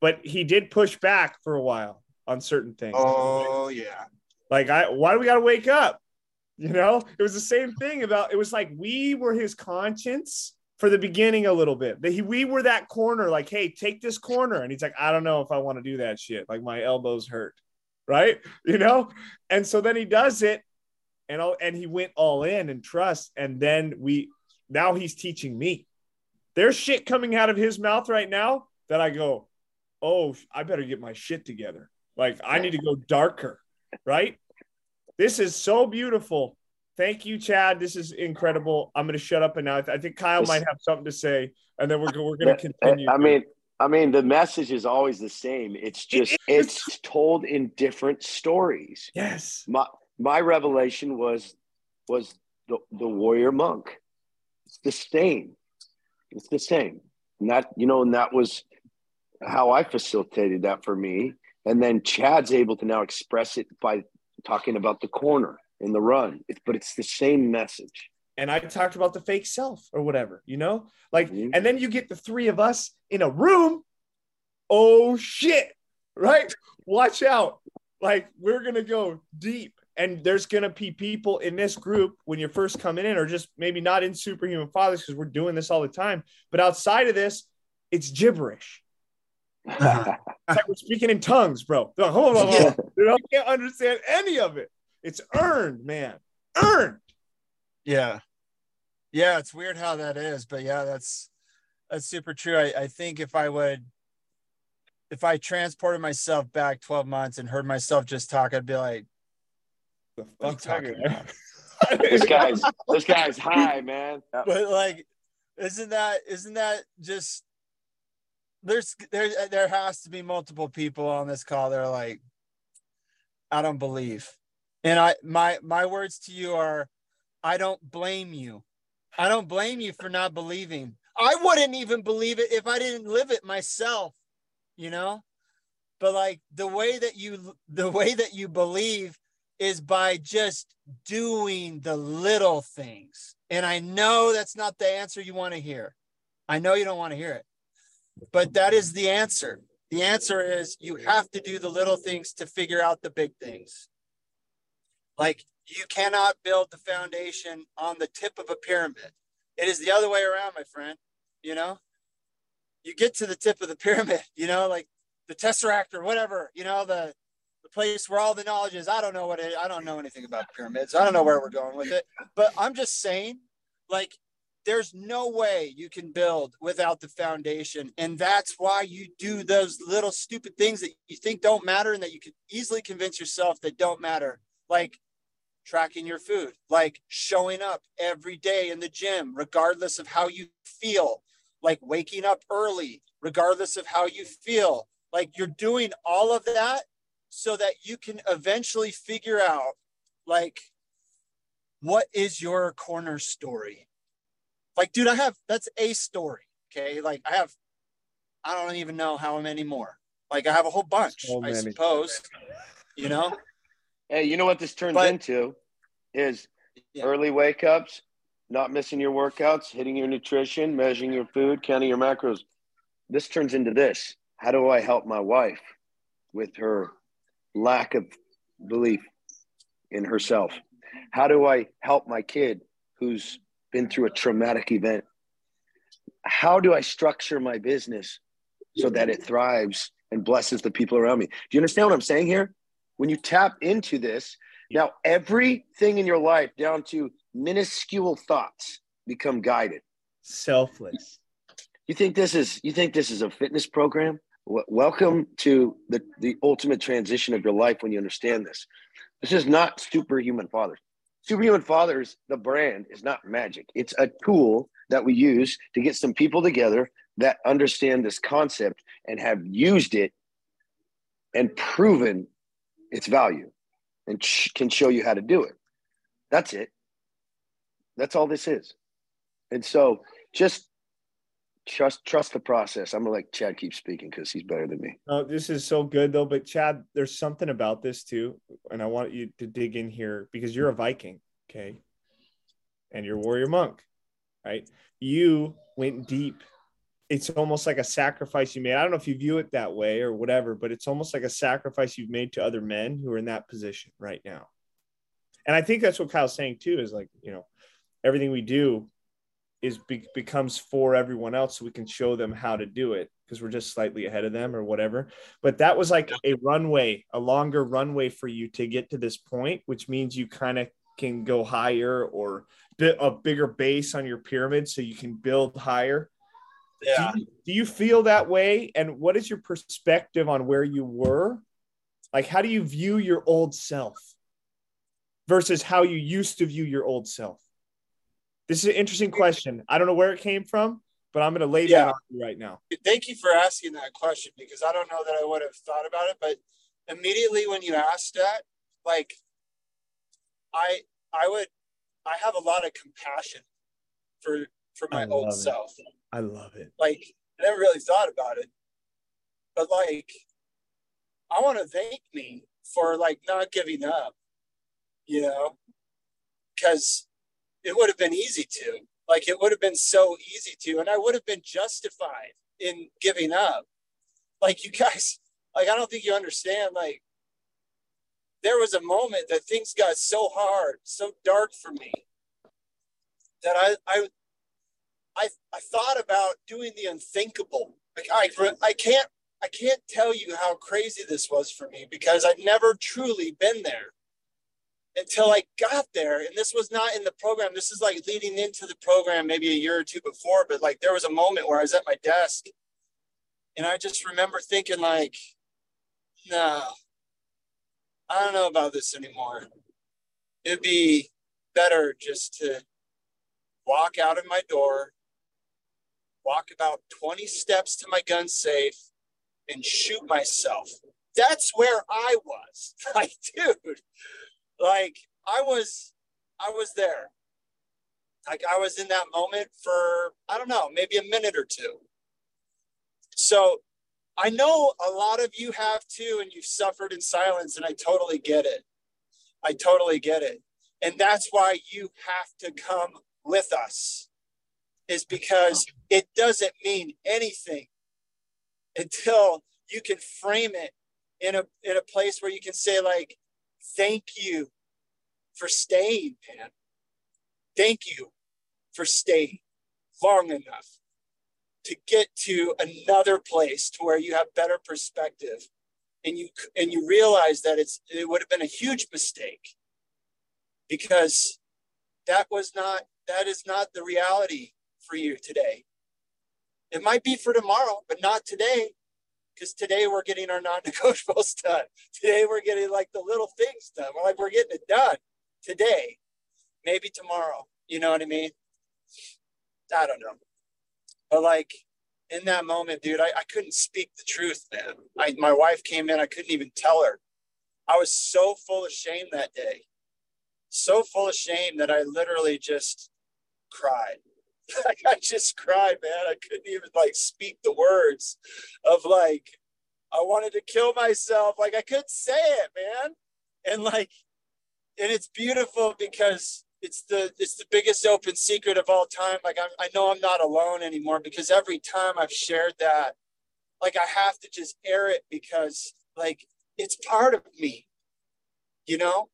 But he did push back for a while on certain things. Oh yeah. Like I why do we gotta wake up? You know, it was the same thing about it was like we were his conscience for the beginning a little bit. That he we were that corner, like, hey, take this corner. And he's like, I don't know if I want to do that shit. Like my elbows hurt. Right. You know? And so then he does it and all and he went all in and trust. And then we now he's teaching me. There's shit coming out of his mouth right now that I go, oh, I better get my shit together. Like I need to go darker, right? This is so beautiful. Thank you, Chad. This is incredible. I'm going to shut up and now. I think Kyle might have something to say, and then we're we're going to continue. I mean, I mean, the message is always the same. It's just it it's told in different stories. Yes. My my revelation was was the the warrior monk. It's the same. It's the same. And that you know, and that was how I facilitated that for me. And then Chad's able to now express it by talking about the corner in the run, it, but it's the same message. And I talked about the fake self or whatever, you know, like, mm-hmm. and then you get the three of us in a room. Oh shit, right? Watch out. Like, we're going to go deep. And there's going to be people in this group when you're first coming in, or just maybe not in Superhuman Fathers because we're doing this all the time. But outside of this, it's gibberish. it's like we're speaking in tongues, bro. Hold on, hold on. You know, can't understand any of it. It's earned, man. Earned. Yeah. Yeah, it's weird how that is, but yeah, that's that's super true. I, I think if I would if I transported myself back 12 months and heard myself just talk, I'd be like, the fuck talking about? this guy's this guy's high, man. But like, isn't that isn't that just there's there there has to be multiple people on this call that are like, I don't believe. And I my my words to you are I don't blame you. I don't blame you for not believing. I wouldn't even believe it if I didn't live it myself, you know? But like the way that you the way that you believe is by just doing the little things. And I know that's not the answer you want to hear. I know you don't want to hear it. But that is the answer. The answer is you have to do the little things to figure out the big things. Like you cannot build the foundation on the tip of a pyramid. It is the other way around, my friend. You know, you get to the tip of the pyramid, you know, like the tesseract or whatever, you know, the the place where all the knowledge is. I don't know what it I don't know anything about pyramids. I don't know where we're going with it. But I'm just saying, like, there's no way you can build without the foundation. And that's why you do those little stupid things that you think don't matter and that you can easily convince yourself that don't matter. Like tracking your food, like showing up every day in the gym, regardless of how you feel, like waking up early, regardless of how you feel. Like you're doing all of that so that you can eventually figure out, like, what is your corner story? Like, dude, I have that's a story. Okay. Like, I have, I don't even know how many more. Like, I have a whole bunch, so I suppose, you know? Hey, you know what this turns but, into is yeah. early wake ups, not missing your workouts, hitting your nutrition, measuring your food, counting your macros. This turns into this. How do I help my wife with her lack of belief in herself? How do I help my kid who's been through a traumatic event? How do I structure my business so that it thrives and blesses the people around me? Do you understand what I'm saying here? When you tap into this, now everything in your life, down to minuscule thoughts, become guided. Selfless. You think this is you think this is a fitness program? Welcome to the, the ultimate transition of your life when you understand this. This is not superhuman fathers. Superhuman Fathers, the brand, is not magic. It's a tool that we use to get some people together that understand this concept and have used it and proven its value and can show you how to do it. That's it. That's all this is. And so just trust trust the process. I'm gonna let Chad keep speaking because he's better than me. Oh, this is so good though. But Chad, there's something about this too, and I want you to dig in here because you're a Viking, okay, and you're warrior monk, right? You went deep. It's almost like a sacrifice you made. I don't know if you view it that way or whatever, but it's almost like a sacrifice you've made to other men who are in that position right now. And I think that's what Kyle's saying too. Is like you know, everything we do is be- becomes for everyone else so we can show them how to do it because we're just slightly ahead of them or whatever. But that was like a runway a longer runway for you to get to this point which means you kind of can go higher or bit a bigger base on your pyramid so you can build higher. Yeah. do you, do you feel that way? And what is your perspective on where you were? Like how do you view your old self versus how you used to view your old self this is an interesting question. I don't know where it came from, but I'm going to lay yeah. that on you right now. Thank you for asking that question because I don't know that I would have thought about it, but immediately when you asked that, like I I would I have a lot of compassion for for my old it. self. I love it. Like I never really thought about it. But like I want to thank me for like not giving up, you know? Cuz it would have been easy to. Like it would have been so easy to, and I would have been justified in giving up. Like you guys, like I don't think you understand. Like there was a moment that things got so hard, so dark for me that I I I, I thought about doing the unthinkable. Like I I can't I can't tell you how crazy this was for me because I've never truly been there until I got there. And this was not in the program. This is like leading into the program maybe a year or two before. But like there was a moment where I was at my desk and I just remember thinking like, no, I don't know about this anymore. It'd be better just to walk out of my door, walk about 20 steps to my gun safe and shoot myself. That's where I was. Like, dude, like I was, I was there. Like I was in that moment for, I don't know, maybe a minute or two. So I know a lot of you have too, and you've suffered in silence, and I totally get it. I totally get it. And that's why you have to come with us, is because it doesn't mean anything until you can frame it in a in a place where you can say, like, thank you for staying, man. Thank you for staying long enough to get to another place to where you have better perspective and you and you realize that it's it would have been a huge mistake because that was not that is not the reality for you today it might be for tomorrow but not today because today we're getting our non-negotiables done today we're getting like the little things done we're like we're getting it done today maybe tomorrow you know what i mean i don't know but like in that moment, dude, I, I couldn't speak the truth, man. I, my wife came in, I couldn't even tell her. I was so full of shame that day. So full of shame that I literally just cried. like I just cried, man. I couldn't even like speak the words of like I wanted to kill myself. Like I couldn't say it, man. And like, and it's beautiful because it's the it's the biggest open secret of all time. Like I'm, I know I'm not alone anymore because every time I've shared that, like I have to just air it because like it's part of me. You know,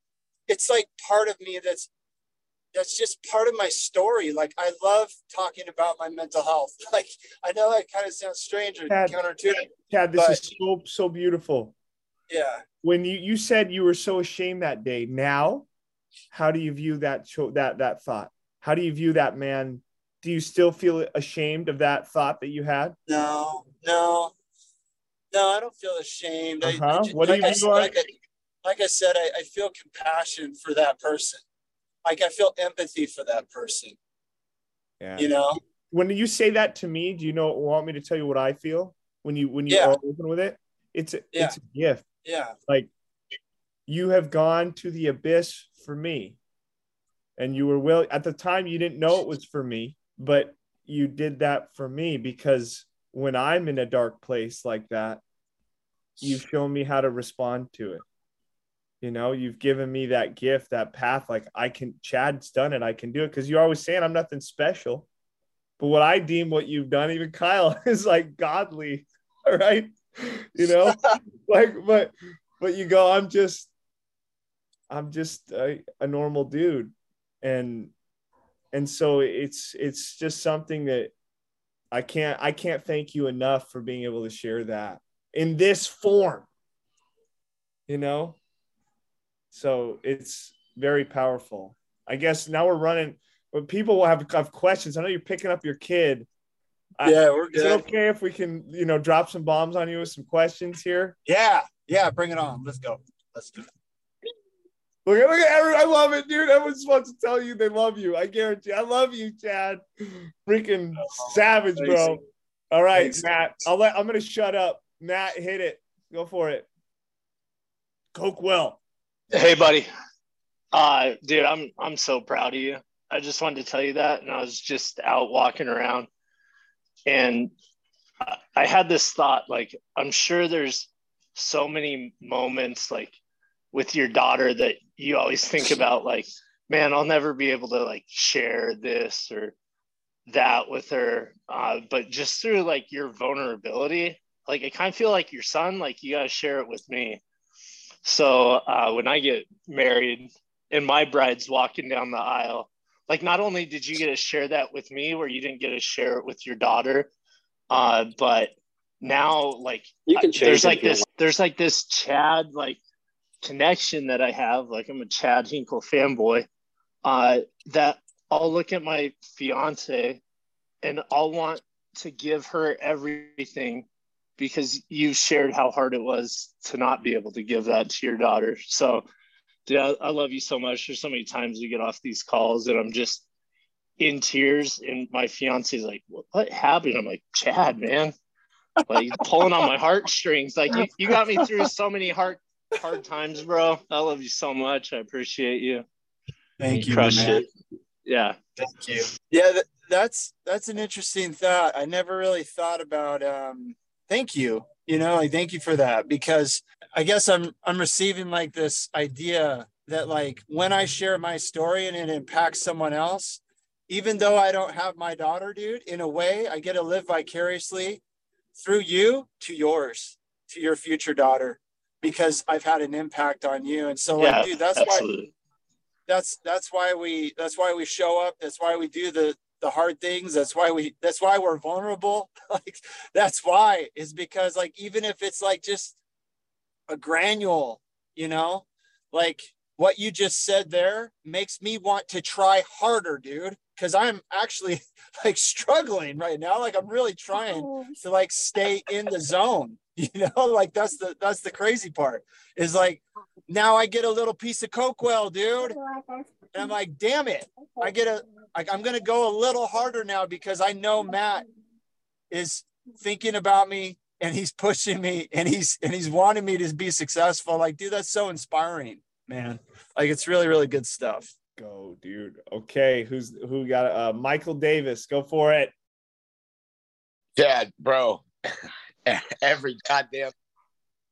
it's like part of me that's that's just part of my story. Like I love talking about my mental health. Like I know that kind of sounds strange or counterintuitive. Chad, this but, is so so beautiful. Yeah. When you you said you were so ashamed that day, now how do you view that that that thought? How do you view that man? Do you still feel ashamed of that thought that you had? No, no, no. I don't feel ashamed. Uh-huh. I, I just, what do you like view I, like, I, like I said, I, I feel compassion for that person. Like I feel empathy for that person. Yeah. You know. When you say that to me, do you know want me to tell you what I feel when you when you yeah. are open with it? It's a, yeah. it's a gift. Yeah. Like you have gone to the abyss for me. And you were willing at the time you didn't know it was for me, but you did that for me because when I'm in a dark place like that, you've shown me how to respond to it. You know, you've given me that gift, that path. Like I can, Chad's done it. I can do it because you're always saying I'm nothing special. But what I deem what you've done, even Kyle, is like godly. All right. You know, like, but, but you go, I'm just, I'm just a, a normal dude. And and so it's it's just something that I can't I can't thank you enough for being able to share that in this form. You know? So it's very powerful. I guess now we're running but people will have, have questions. I know you're picking up your kid. Yeah, we're good. Is it okay if we can, you know, drop some bombs on you with some questions here? Yeah, yeah, bring it on. Let's go. Let's do it. Look at look at everyone. I love it, dude. Everyone just wants to tell you they love you. I guarantee. I love you, Chad. Freaking oh, savage, bro. All right. Matt. I'll let. I'm gonna shut up. Matt, hit it. Go for it. Cokewell. Hey, buddy. Uh, dude, I'm I'm so proud of you. I just wanted to tell you that, and I was just out walking around, and I had this thought. Like, I'm sure there's so many moments like with your daughter that you always think about like man i'll never be able to like share this or that with her uh, but just through like your vulnerability like i kind of feel like your son like you got to share it with me so uh, when i get married and my bride's walking down the aisle like not only did you get to share that with me where you didn't get to share it with your daughter uh, but now like you can change there's like this there's like this chad like connection that I have, like I'm a Chad Henkel fanboy, uh, that I'll look at my fiance and I'll want to give her everything because you shared how hard it was to not be able to give that to your daughter. So, yeah, I love you so much. There's so many times we get off these calls and I'm just, in tears. And my fiance's like, what, what happened? I'm like, Chad, man, like pulling on my heartstrings. Like you, you got me through so many hard, hard times, bro. I love you so much. I appreciate you. Thank you, you, crushed man. it. Yeah. Thank you. Yeah, th- that's that's an interesting thought. I never really thought about. Um, thank you. You know, like thank you for that because I guess I'm I'm receiving like this idea that like when I share my story and it impacts someone else, even though I don't have my daughter, dude, in a way I get to live vicariously through you to yours, to your future daughter, because I've had an impact on you. And so, yeah, like, dude, that's absolutely. why that's that's why we that's why we show up. That's why we do the the hard things. That's why we that's why we're vulnerable. like that's why is because like even if it's like just a granule, you know, like what you just said there makes me want to try harder, dude. Cause I'm actually like struggling right now. Like I'm really trying to like stay in the zone. You know, like that's the that's the crazy part. Is like now I get a little piece of Cokewell, dude. And I'm like, damn it. I get a like I'm gonna go a little harder now because I know Matt is thinking about me and he's pushing me and he's and he's wanting me to be successful. Like, dude, that's so inspiring, man. Like it's really, really good stuff. Go, dude. Okay, who's who got uh Michael Davis? Go for it. Dad, bro, every goddamn.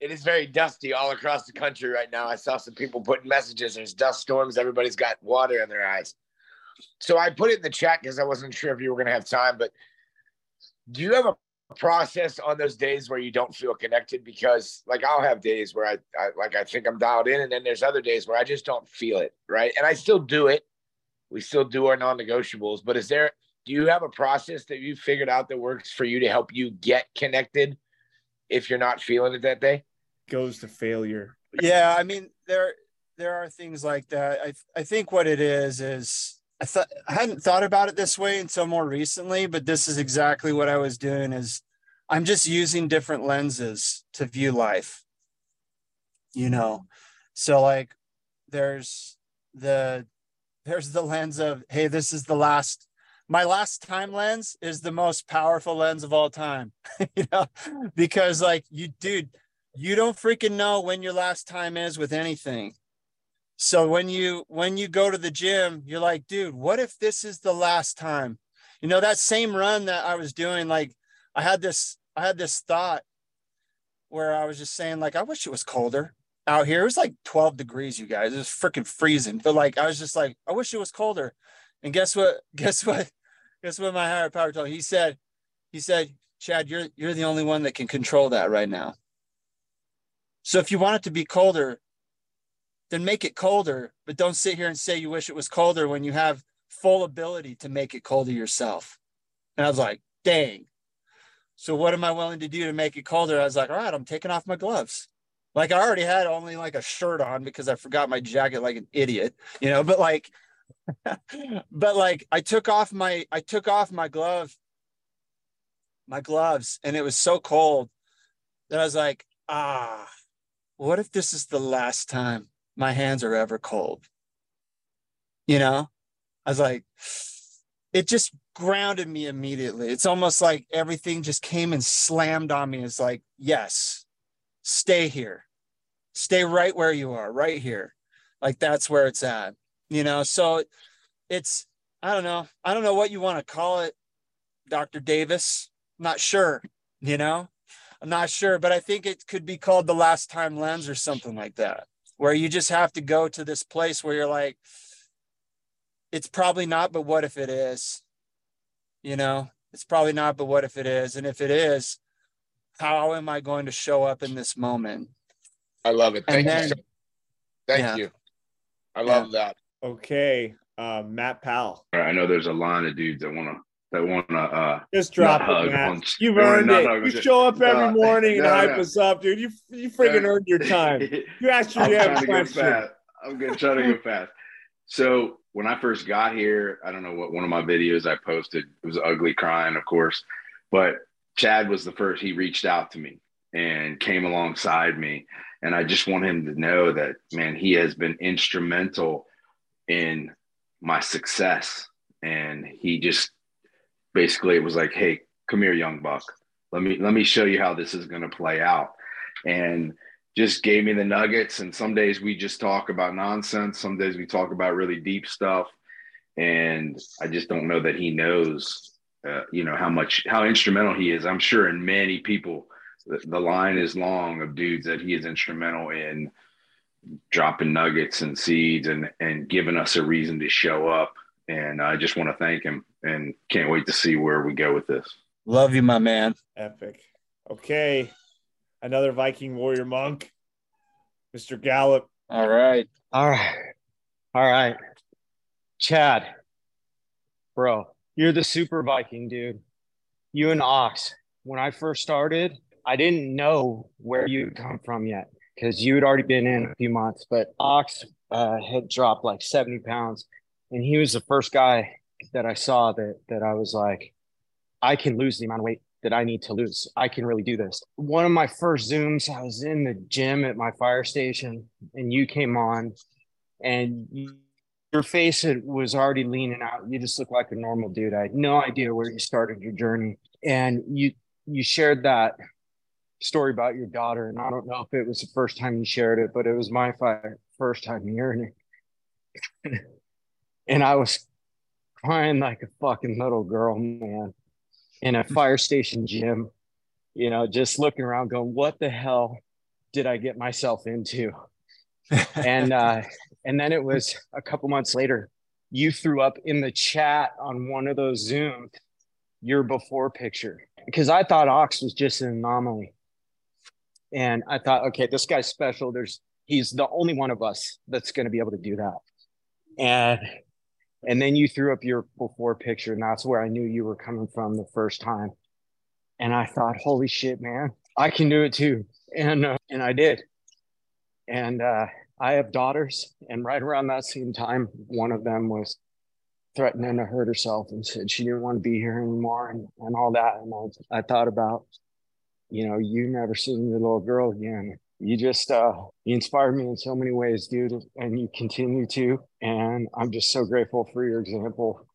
It is very dusty all across the country right now. I saw some people putting messages. There's dust storms. Everybody's got water in their eyes. So I put it in the chat because I wasn't sure if you were going to have time. But do you have a process on those days where you don't feel connected? Because like I'll have days where I, I like I think I'm dialed in, and then there's other days where I just don't feel it. Right, and I still do it. We still do our non-negotiables. But is there? Do you have a process that you figured out that works for you to help you get connected if you're not feeling it that day? Goes to failure. Yeah, I mean there there are things like that. I I think what it is is I thought I hadn't thought about it this way until more recently, but this is exactly what I was doing is I'm just using different lenses to view life. You know. So like there's the there's the lens of hey, this is the last my last time lens is the most powerful lens of all time. you know, because like you dude, you don't freaking know when your last time is with anything. So when you when you go to the gym, you're like, dude, what if this is the last time? You know, that same run that I was doing, like I had this, I had this thought where I was just saying, like, I wish it was colder out here. It was like 12 degrees, you guys. It was freaking freezing. But like I was just like, I wish it was colder. And guess what? Guess what? Guess what my higher power told? me? He said, he said, Chad, you're you're the only one that can control that right now. So if you want it to be colder, then make it colder, but don't sit here and say you wish it was colder when you have full ability to make it colder yourself. And I was like, dang. So what am I willing to do to make it colder? I was like, all right, I'm taking off my gloves. Like I already had only like a shirt on because I forgot my jacket like an idiot, you know, but like but like I took off my I took off my glove my gloves and it was so cold that I was like, ah, what if this is the last time my hands are ever cold? You know, I was like, it just grounded me immediately. It's almost like everything just came and slammed on me. It's like, yes, stay here, stay right where you are, right here. Like that's where it's at, you know? So it's, I don't know. I don't know what you want to call it, Dr. Davis. Not sure, you know? I'm not sure, but I think it could be called the last time lens or something like that, where you just have to go to this place where you're like, it's probably not, but what if it is? You know, it's probably not, but what if it is? And if it is, how am I going to show up in this moment? I love it. Thank then- you. So, thank Yeah. you. I love that. Okay, uh, Matt Powell. I know there's a line of dudes that want to that want to. uh Just drop it, once. You've earned it. hug You show up every No, morning and hype no. us up, dude. You you freaking earned your time. You asked your I'm damn trying to go question. fast. I'm gonna try to go fast. So when I first got here, I don't know what one of my videos I posted. It was ugly crying, of course, but Chad was the first. He reached out to me and came alongside me, and I just want him to know that man, he has been instrumental in my success and he just basically it was like, "Hey, come here, young buck. Let me let me show you how this is going to play out." And just gave me the nuggets. And some days we just talk about nonsense. Some days we talk about really deep stuff. And I just don't know that he knows, uh, you know, how much how instrumental he is. I'm sure in many people, the, the line is long of dudes that he is instrumental in dropping nuggets and seeds and and giving us a reason to show up. And I just want to thank him and can't wait to see where we go with this. Love you, my man. Epic. Okay. Another Viking warrior monk, Mr. Gallup. All right. All right. All right. Chad, bro, you're the super Viking, dude. You and Ox. When I first started, I didn't know where you'd come from yet because you had already been in a few months, but Ox uh, had dropped like 70 pounds. And he was the first guy that I saw that that I was like, I can lose the amount of weight that I need to lose. I can really do this. One of my first Zooms, I was in the gym at my fire station and you came on and you, your face was already leaning out. You just looked like a normal dude. I had no idea where you started your journey. And you you shared that story about your daughter. And I don't know if it was the first time you shared it, but it was my fire, first time hearing it. and I was crying like a fucking little girl, man in a fire station gym, you know, just looking around going, what the hell did I get myself into? and uh, and then it was a couple months later, you threw up in the chat on one of those Zoom your before picture because I thought Ox was just an anomaly. And I thought, okay, this guy's special. There's he's the only one of us that's going to be able to do that. And and then you threw up your before picture, and that's where I knew you were coming from the first time. And I thought, holy shit, man, I can do it too. And uh, and I did. And uh, I have daughters, and right around that same time, one of them was threatening to hurt herself and said she didn't want to be here anymore and, and all that. And I, I thought about, you know, you never seeing your little girl again you just uh you inspired me in so many ways dude and you continue to and i'm just so grateful for your example.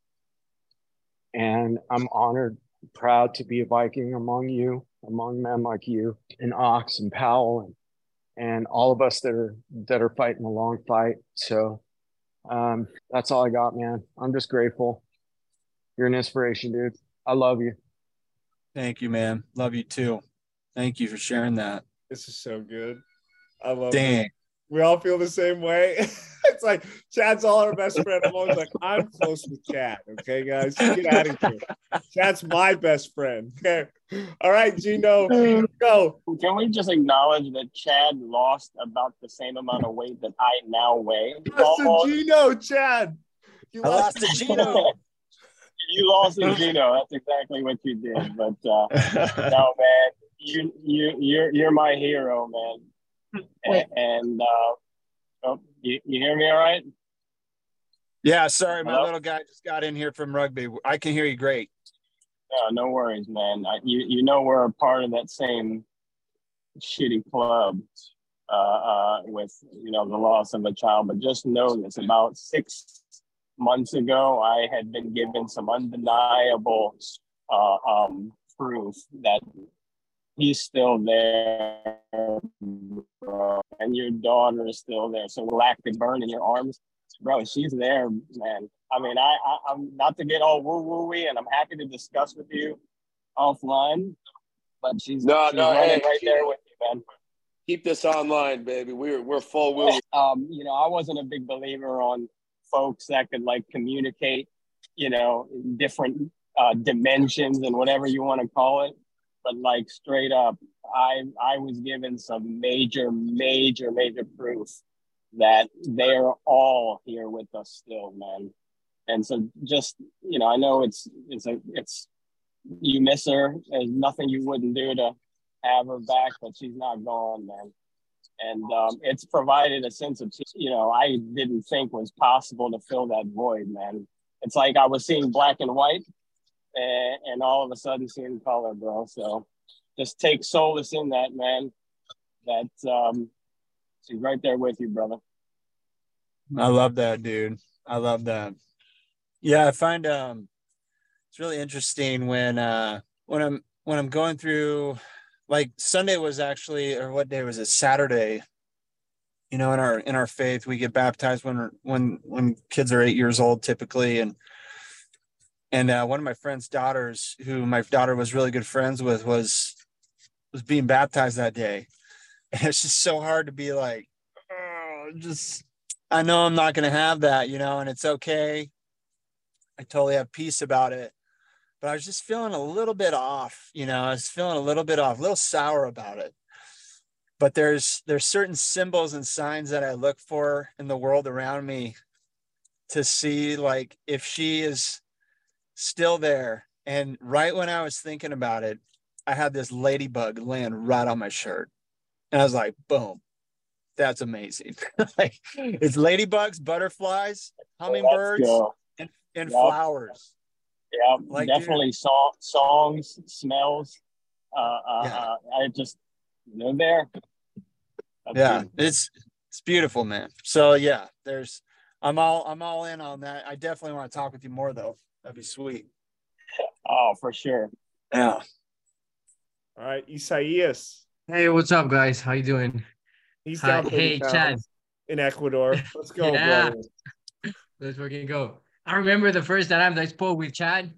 And i'm honored proud to be a viking among you among men like you and ox and powell and and all of us that are that are fighting a long fight. So um that's all i got man. I'm just grateful. You're an inspiration dude. I love you. Thank you man. Love you too. Thank you for sharing that this is so good. I love Dang. it. We all feel the same way. it's like Chad's all our best friend. I'm always like, I'm close with Chad. Okay, guys, get out of here. Chad's my best friend. Okay. All right, Gino, go. Can we just acknowledge that Chad lost about the same amount of weight that I now weigh? Lost to Gino, Chad. You I lost to Gino. you lost to Gino. That's exactly what you did. But uh, no, man, you you you're you're my hero, man. And, and uh, oh, you, you hear me all right? Yeah, sorry, my Hello? little guy just got in here from rugby. I can hear you great. No, no worries, man. I, you you know we're a part of that same shitty club uh, uh, with you know the loss of a child. But just know this: about six months ago, I had been given some undeniable uh, um, proof that he's still there, bro, and your daughter is still there. So galactic burn in your arms, bro. She's there, man. I mean, I, I am not to get all woo wooey, and I'm happy to discuss with you offline. But she's no, she's no, hey, right there with you, man. Keep this online, baby. We're we're full woo. Um, you know, I wasn't a big believer on folks that could like communicate, you know, different uh, dimensions and whatever you want to call it but like straight up, I I was given some major, major, major proof that they're all here with us still, man. And so just you know, I know it's it's a it's you miss her. There's nothing you wouldn't do to have her back, but she's not gone, man. And um, it's provided a sense of you know I didn't think was possible to fill that void, man. It's like I was seeing black and white, and, and all of a sudden seeing color, bro. So just take solace in that, man. That um, she's right there with you, brother. I love that, dude. I love that. Yeah, I find um it's really interesting when uh when I'm when I'm going through like Sunday was actually or what day was it? Saturday. You know, in our in our faith, we get baptized when when when kids are eight years old typically, and and uh, one of my friend's daughters, who my daughter was really good friends with, was was being baptized that day, and it's just so hard to be like, oh, just I know I'm not going to have that, you know, and it's okay. I totally have peace about it. But I was just feeling a little bit off, you know, I was feeling a little bit off, a little sour about it. But there's there's certain symbols and signs that I look for in the world around me to see like if she is still there. And right when I was thinking about it, I had this ladybug land right on my shirt. And I was like, boom, that's amazing. like it's ladybugs, butterflies, hummingbirds, go. and, and Yep. flowers. Yeah, Like, definitely song, songs, smells. Uh, uh, Yeah. uh, I just live there. That's Yeah, good. it's it's beautiful, man. So yeah, there's I'm all I'm all in on that. I definitely want to talk with you more though. That'd be sweet. Oh, for sure. Yeah. All right, Isaias. Hey, what's up, guys? How you doing? He's Hi- down 30 hey, Chad. in Ecuador. Let's go, Yeah. brother. Let's fucking go. I remember the first time that I spoke with Chad.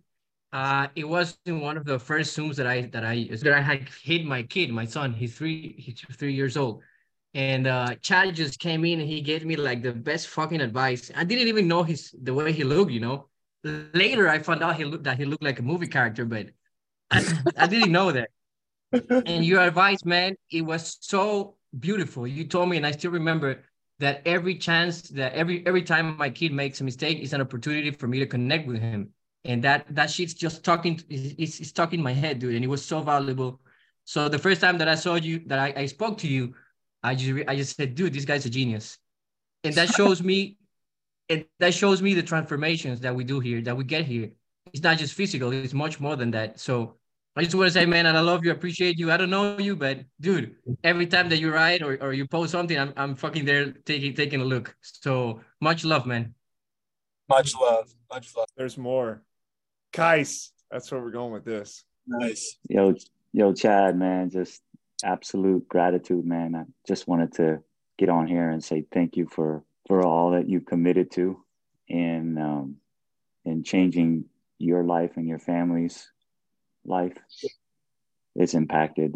Uh, it was in one of the first Zooms that I that I that I had hit my kid, my son. He's three, he's three years old, and uh, Chad just came in and he gave me like the best fucking advice. I didn't even know his the way he looked, you know. Later, I found out he looked that he looked like a movie character, but I, I didn't know that. and your advice, man, it was so beautiful. You told me, and I still remember that every chance that every every time my kid makes a mistake is an opportunity for me to connect with him. And that that shit's just talking, it's, it's stuck in my head, dude. And it was so valuable. So the first time that I saw you, that I, I spoke to you, I just I just said, dude, this guy's a genius. And that shows me, and that shows me the transformations that we do here, that we get here. It's not just physical, it's much more than that. So I just want to say, man, and I love you, appreciate you. I don't know you, but dude, every time that you write or, or you post something, I'm, I'm fucking there taking taking a look. So much love, man. Much love. Much love. There's more. Kais. That's where we're going with this. Nice. Yo, yo, Chad, man, just absolute gratitude, man. I just wanted to get on here and say thank you for for all that you've committed to in um, in changing your life and your family's life. It's impacted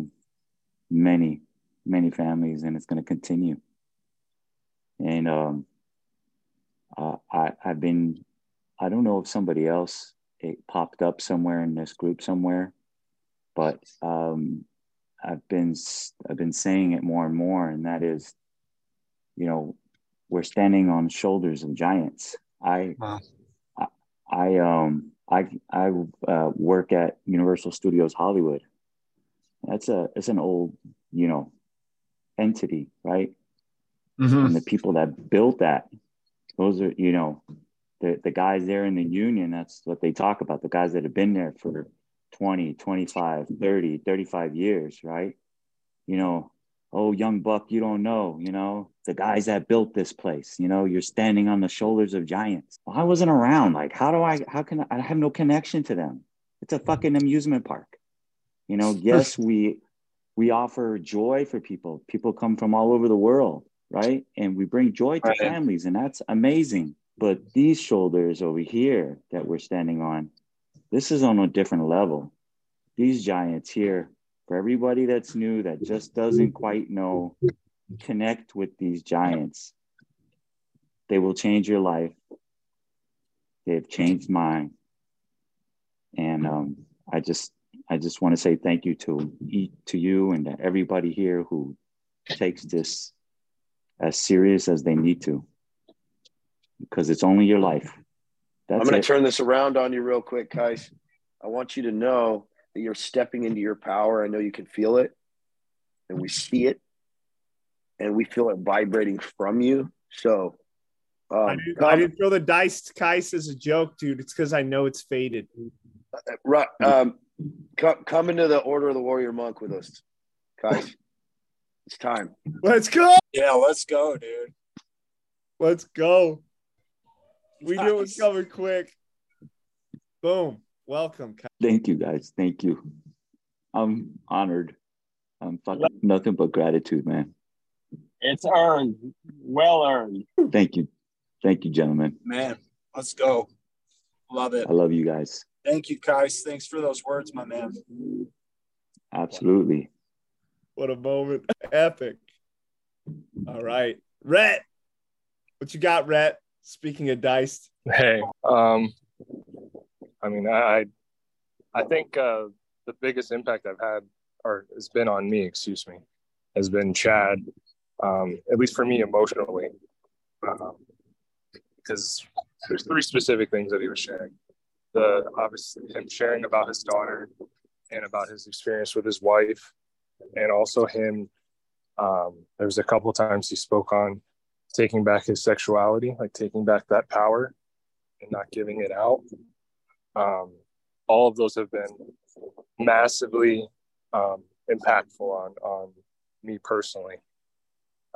many, many families, and it's going to continue. And um, uh, I, I've been, I don't know if somebody else it popped up somewhere in this group somewhere, but um, I've been I've been saying it more and more, and that is, you know, we're standing on shoulders of giants. I Wow. I, I um I I uh, work at Universal Studios Hollywood. That's a it's an old you know entity, right? And the people that built that, those are you know the the guys there in the union. That's what they talk about. The guys that have been there for 20, 25, 30, 35 years, right? You know, oh young buck, you don't know. You know the guys that built this place. You know, you're standing on the shoulders of giants. Well, I wasn't around. Like, how do I? How can I, I have no connection to them? It's a fucking amusement park. You know, yes, we we offer joy for people. People come from all over the world, right? And we bring joy to Right. families, and that's amazing. But these shoulders over here that we're standing on, this is on a different level. These giants here, for everybody that's new that just doesn't quite know, connect with these giants. They will change your life. They've changed mine. And um, I just I just want to say thank you to to you and to everybody here who takes this as serious as they need to, because it's only your life. That's I'm going to turn this around on you real quick, Kais. I want you to know you're stepping into your power. I know you can feel it, and we see it, and we feel it vibrating from you. So, um, I, didn't, I didn't throw the dice to Kais as a joke, dude. It's because I know it's faded. right, um, come, come into the Order of the Warrior Monk with us, Kais. It's time. Let's go. Yeah, let's go, dude. Let's go. We knew it was coming quick. Boom. Welcome. Thank you, guys. Thank you. I'm honored. I'm fucking nothing but gratitude, man. It's earned, well earned. Thank you. Thank you, gentlemen. Man, let's go. Love it. I love you guys. Thank you, guys. Thanks for those words, my man. Absolutely. What a moment. Epic. All right. Rhett. What you got, Rhett? Speaking of diced. Hey, um, I mean, I, I think uh, the biggest impact I've had, or has been on me, excuse me, has been Chad. Um, at least for me emotionally, um, because there's three specific things that he was sharing. The obviously him sharing about his daughter and about his experience with his wife, and also him. Um, there was a couple times he spoke on taking back his sexuality, like taking back that power and not giving it out. Um, all of those have been massively um, impactful on on me personally.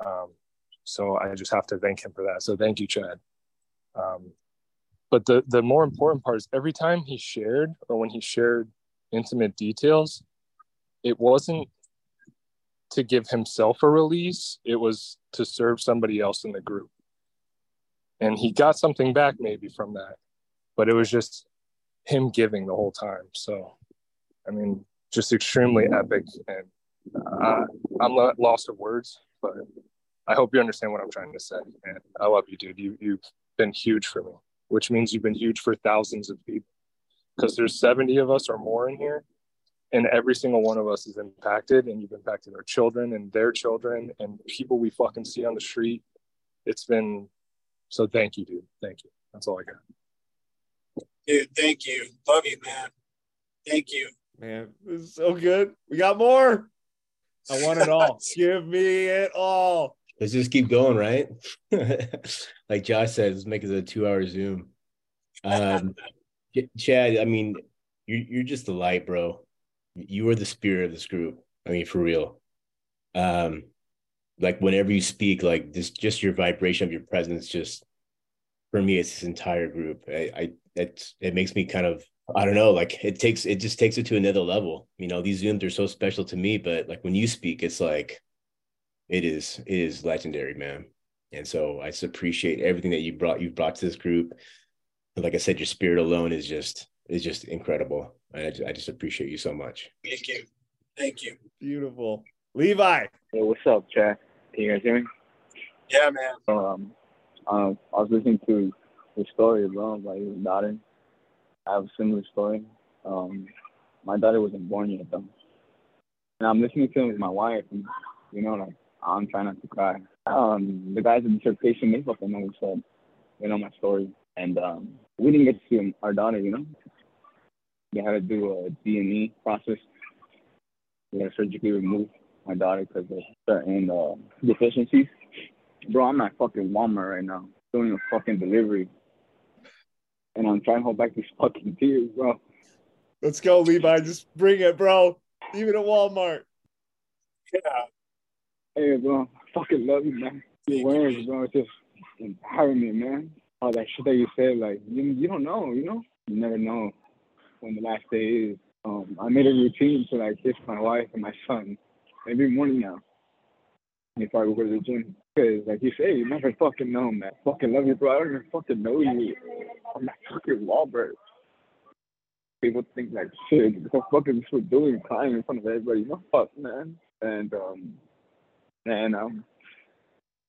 Um, so I just have to thank him for that. So thank you, Chad. Um, but the the more important part is every time he shared or when he shared intimate details, it wasn't to give himself a release. It was to serve somebody else in the group. And he got something back maybe from that, but it was just him giving the whole time. So, I mean, just extremely epic. And uh, I'm lost of words, but I hope you understand what I'm trying to say. And I love you, dude. You, you've been huge for me, which means you've been huge for thousands of people because there's 70 of us or more in here. And every single one of us is impacted, and you've impacted our children and their children and people we fucking see on the street. It's been so. Thank you, dude. Thank you. That's all I got. Dude, thank you. Love you, man. Thank you. Man, this is so good. We got more. I want it all. Give me it all. Let's just keep going, right? like Josh said, let's make it a two-hour Zoom. Um, Chad, I mean, you're you're just the light, bro. You are the spirit of this group. I mean, for real. Um, like whenever you speak, like this, just your vibration of your presence, just for me, it's this entire group. I, I it it makes me kind of I don't know, like it takes it just takes it to another level. You know, these zooms are so special to me, but like when you speak, it's like it is it is legendary, man. And so I just appreciate everything that you brought you've brought to this group. And like I said, your spirit alone is just is just incredible. I just, I just appreciate you so much. Thank you. Thank you. Beautiful. Levi. Hey, what's up, Chad? Can you guys hear me? Yeah, man. Um, um, I was listening to the story, bro, about your daughter. I have a similar story. Um, my daughter wasn't born yet, though. And I'm listening to it with my wife, and, you know, like, I'm trying not to cry. Um, the guys at the certification makeup and all said, you know, my story. And um, we didn't get to see our daughter, you know. They had to do a D&E process. They had to surgically remove my daughter because of certain uh, deficiencies. Bro, I'm at fucking Walmart right now doing a fucking delivery. And I'm trying to hold back these fucking tears, bro. Let's go, Levi. Just bring it, bro. Even at Walmart. Yeah. Hey, bro. I fucking love you, man. Your words, bro. It's just empowering me, man. All that shit that you said, like, you, you don't know, you know? You never know when the last day is. Um, I made a routine to like kiss my wife and my son every morning now. Before I go to the gym. Because, like you say, you never fucking know, man. Fucking love you, bro. I don't even fucking know you. I'm not fucking Wahlberg. People think like, shit, what the fuck is this doing crying in front of everybody? No fuck, man. And, um, man, um,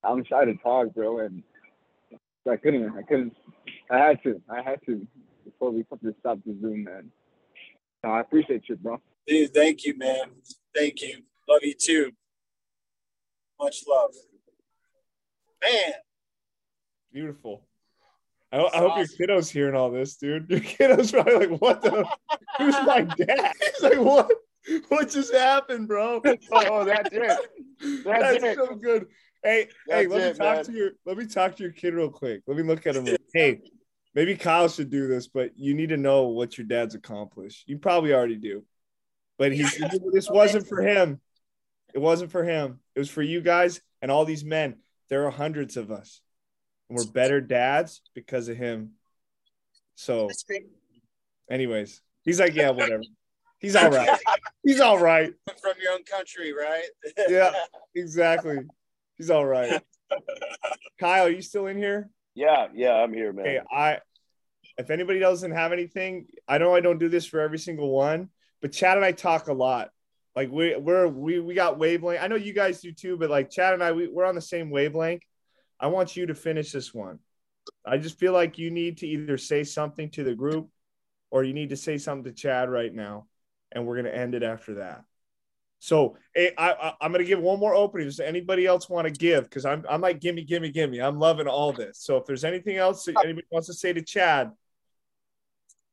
I'm shy to talk, bro. And I couldn't, I couldn't, I had to, I had to before we fucking stop the Zoom, man. No, I appreciate you, bro. Dude, thank you, man. Thank you. Love you too. Much love. Man. Beautiful. I, I hope your kiddo's hearing all this, dude. Your kiddo's probably like, "What the? Who's my dad?" He's like, "What? What just happened, bro?" Oh, that's it. That's, That's it. so good. Hey, hey, That's let me talk man. to your let me talk to your kid real quick. Let me look at him. real- hey, maybe Kyle should do this, but you need to know what your dad's accomplished. You probably already do, but he this wasn't for him. It wasn't for him. It was for you guys and all these men. There are hundreds of us, and we're better dads because of him. So Anyways, he's like, yeah, whatever. He's all right. He's all right. From your own country, right? Yeah, exactly. He's all right. Kyle, are you still in here? Yeah, yeah, I'm here, man. Okay, I if anybody doesn't have anything, I know I don't do this for every single one, but Chad and I talk a lot. Like we we're we we got wavelength. I know you guys do too, but like Chad and I, we, we're on the same wavelength. I want you to finish this one. I just feel like you need to either say something to the group or you need to say something to Chad right now, and we're gonna end it after that. So hey, I, I am gonna give one more opening. Does anybody else want to give? Because I'm I'm like gimme gimme gimme. I'm loving all this. So if there's anything else that anybody wants to say to Chad,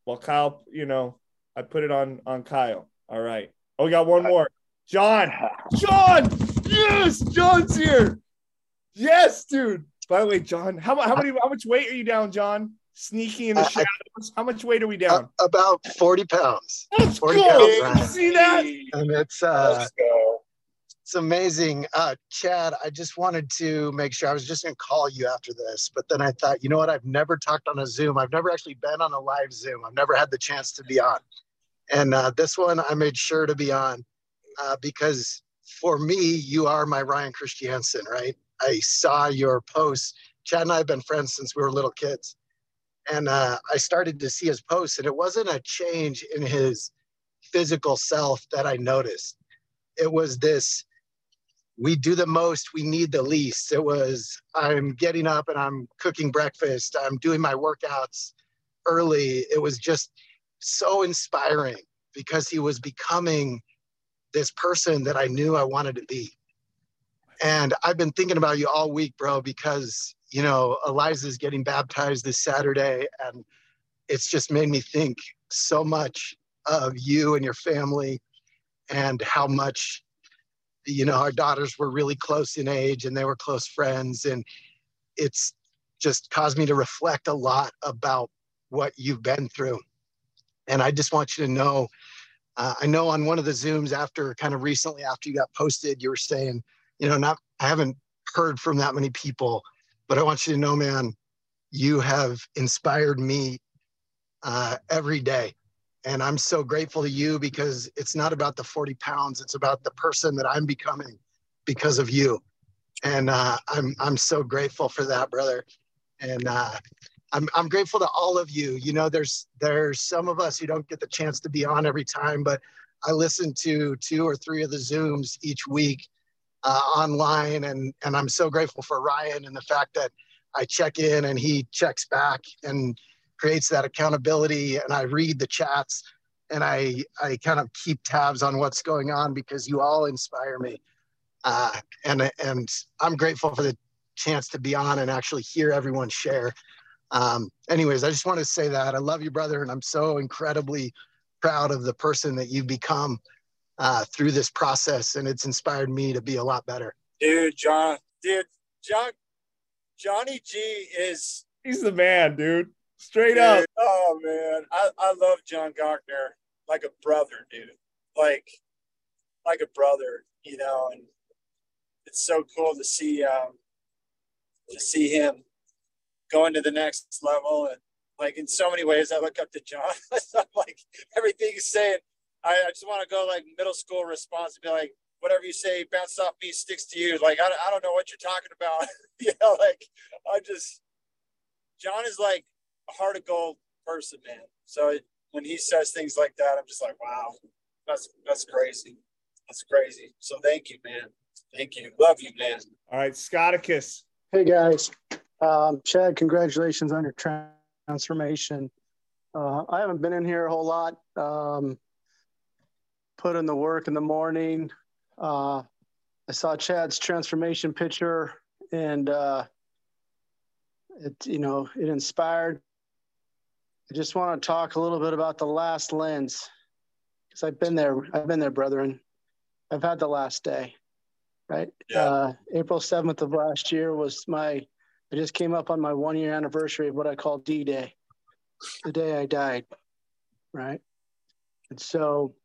well, Kyle, you know, I put it on on Kyle. All right. Oh, we got one more. John. John. Yes, John's here. Yes, dude. By the way, John, how, how many how much weight are you down, John? Sneaking in the Uh, shadows. How much weight are we down? about 40 pounds. Let's 40 go. pounds, see that? And it's uh it's amazing. Uh Chad, I just wanted to make sure I was just gonna call you after this, but then I thought, you know what? I've never talked on a Zoom. I've never actually been on a live Zoom. I've never had the chance to be on. And uh, this one I made sure to be on uh, because for me, you are my Ryan Christiansen, right? I saw your posts. Chad and I have been friends since we were little kids. And uh, I started to see his posts, and it wasn't a change in his physical self that I noticed. It was this we do the most, we need the least. It was I'm getting up and I'm cooking breakfast, I'm doing my workouts early. It was just so inspiring because he was becoming this person that I knew I wanted to be. And I've been thinking about you all week, bro, because you know Eliza's getting baptized this Saturday, and it's just made me think so much of you and your family, and how much you know our daughters were really close in age and they were close friends, and it's just caused me to reflect a lot about what you've been through. And I just want you to know, uh, I know on one of the Zooms after kind of recently after you got posted, you were saying, you know, not, I haven't heard from that many people, but I want you to know, man, you have inspired me uh, every day. And I'm so grateful to you because it's not about the 40 pounds, it's about the person that I'm becoming because of you. And uh, I'm, I'm so grateful for that, brother. And uh, I'm, I'm grateful to all of you. You know, there's there's some of us who don't get the chance to be on every time, but I listen to two or three of the Zooms each week uh, online, and and I'm so grateful for Ryan and the fact that I check in and he checks back and creates that accountability, and I read the chats and I I kind of keep tabs on what's going on because you all inspire me, uh, and and I'm grateful for the chance to be on and actually hear everyone share. Um, anyways, I just want to say that I love you, brother, and I'm so incredibly proud of the person that you've become uh, through this process, and it's inspired me to be a lot better. Dude, John, dude, John, Johnny G is He's the man, dude. Straight dude, up. Oh man, I, I love John Gochner like a brother, dude. Like like a brother, you know, and it's so cool to see um to see him going to the next level and like in so many ways I look up to John. I'm like everything he's saying, I, I just want to go like middle school response and be like, whatever you say, bounce off me, sticks to you. Like I, don't- I don't know what you're talking about. you know, like I just John is like a heart of gold person, man. So it, when he says things like that, I'm just like, wow, that's that's crazy. That's crazy. So thank you, man. Thank you. Love you, man. All right, Scotticus. Hey guys, um, Chad, congratulations on your transformation. Uh, I haven't been in here a whole lot. Um, put in the work in the morning. Uh, I saw Chad's transformation picture, and uh, it you know it inspired. I just want to talk a little bit about the last lens because I've been there. I've been there, brethren. I've had the last day right? Uh, April 7th of last year was my, I just came up on my one year anniversary of what I call D Day, the day I died, right? And so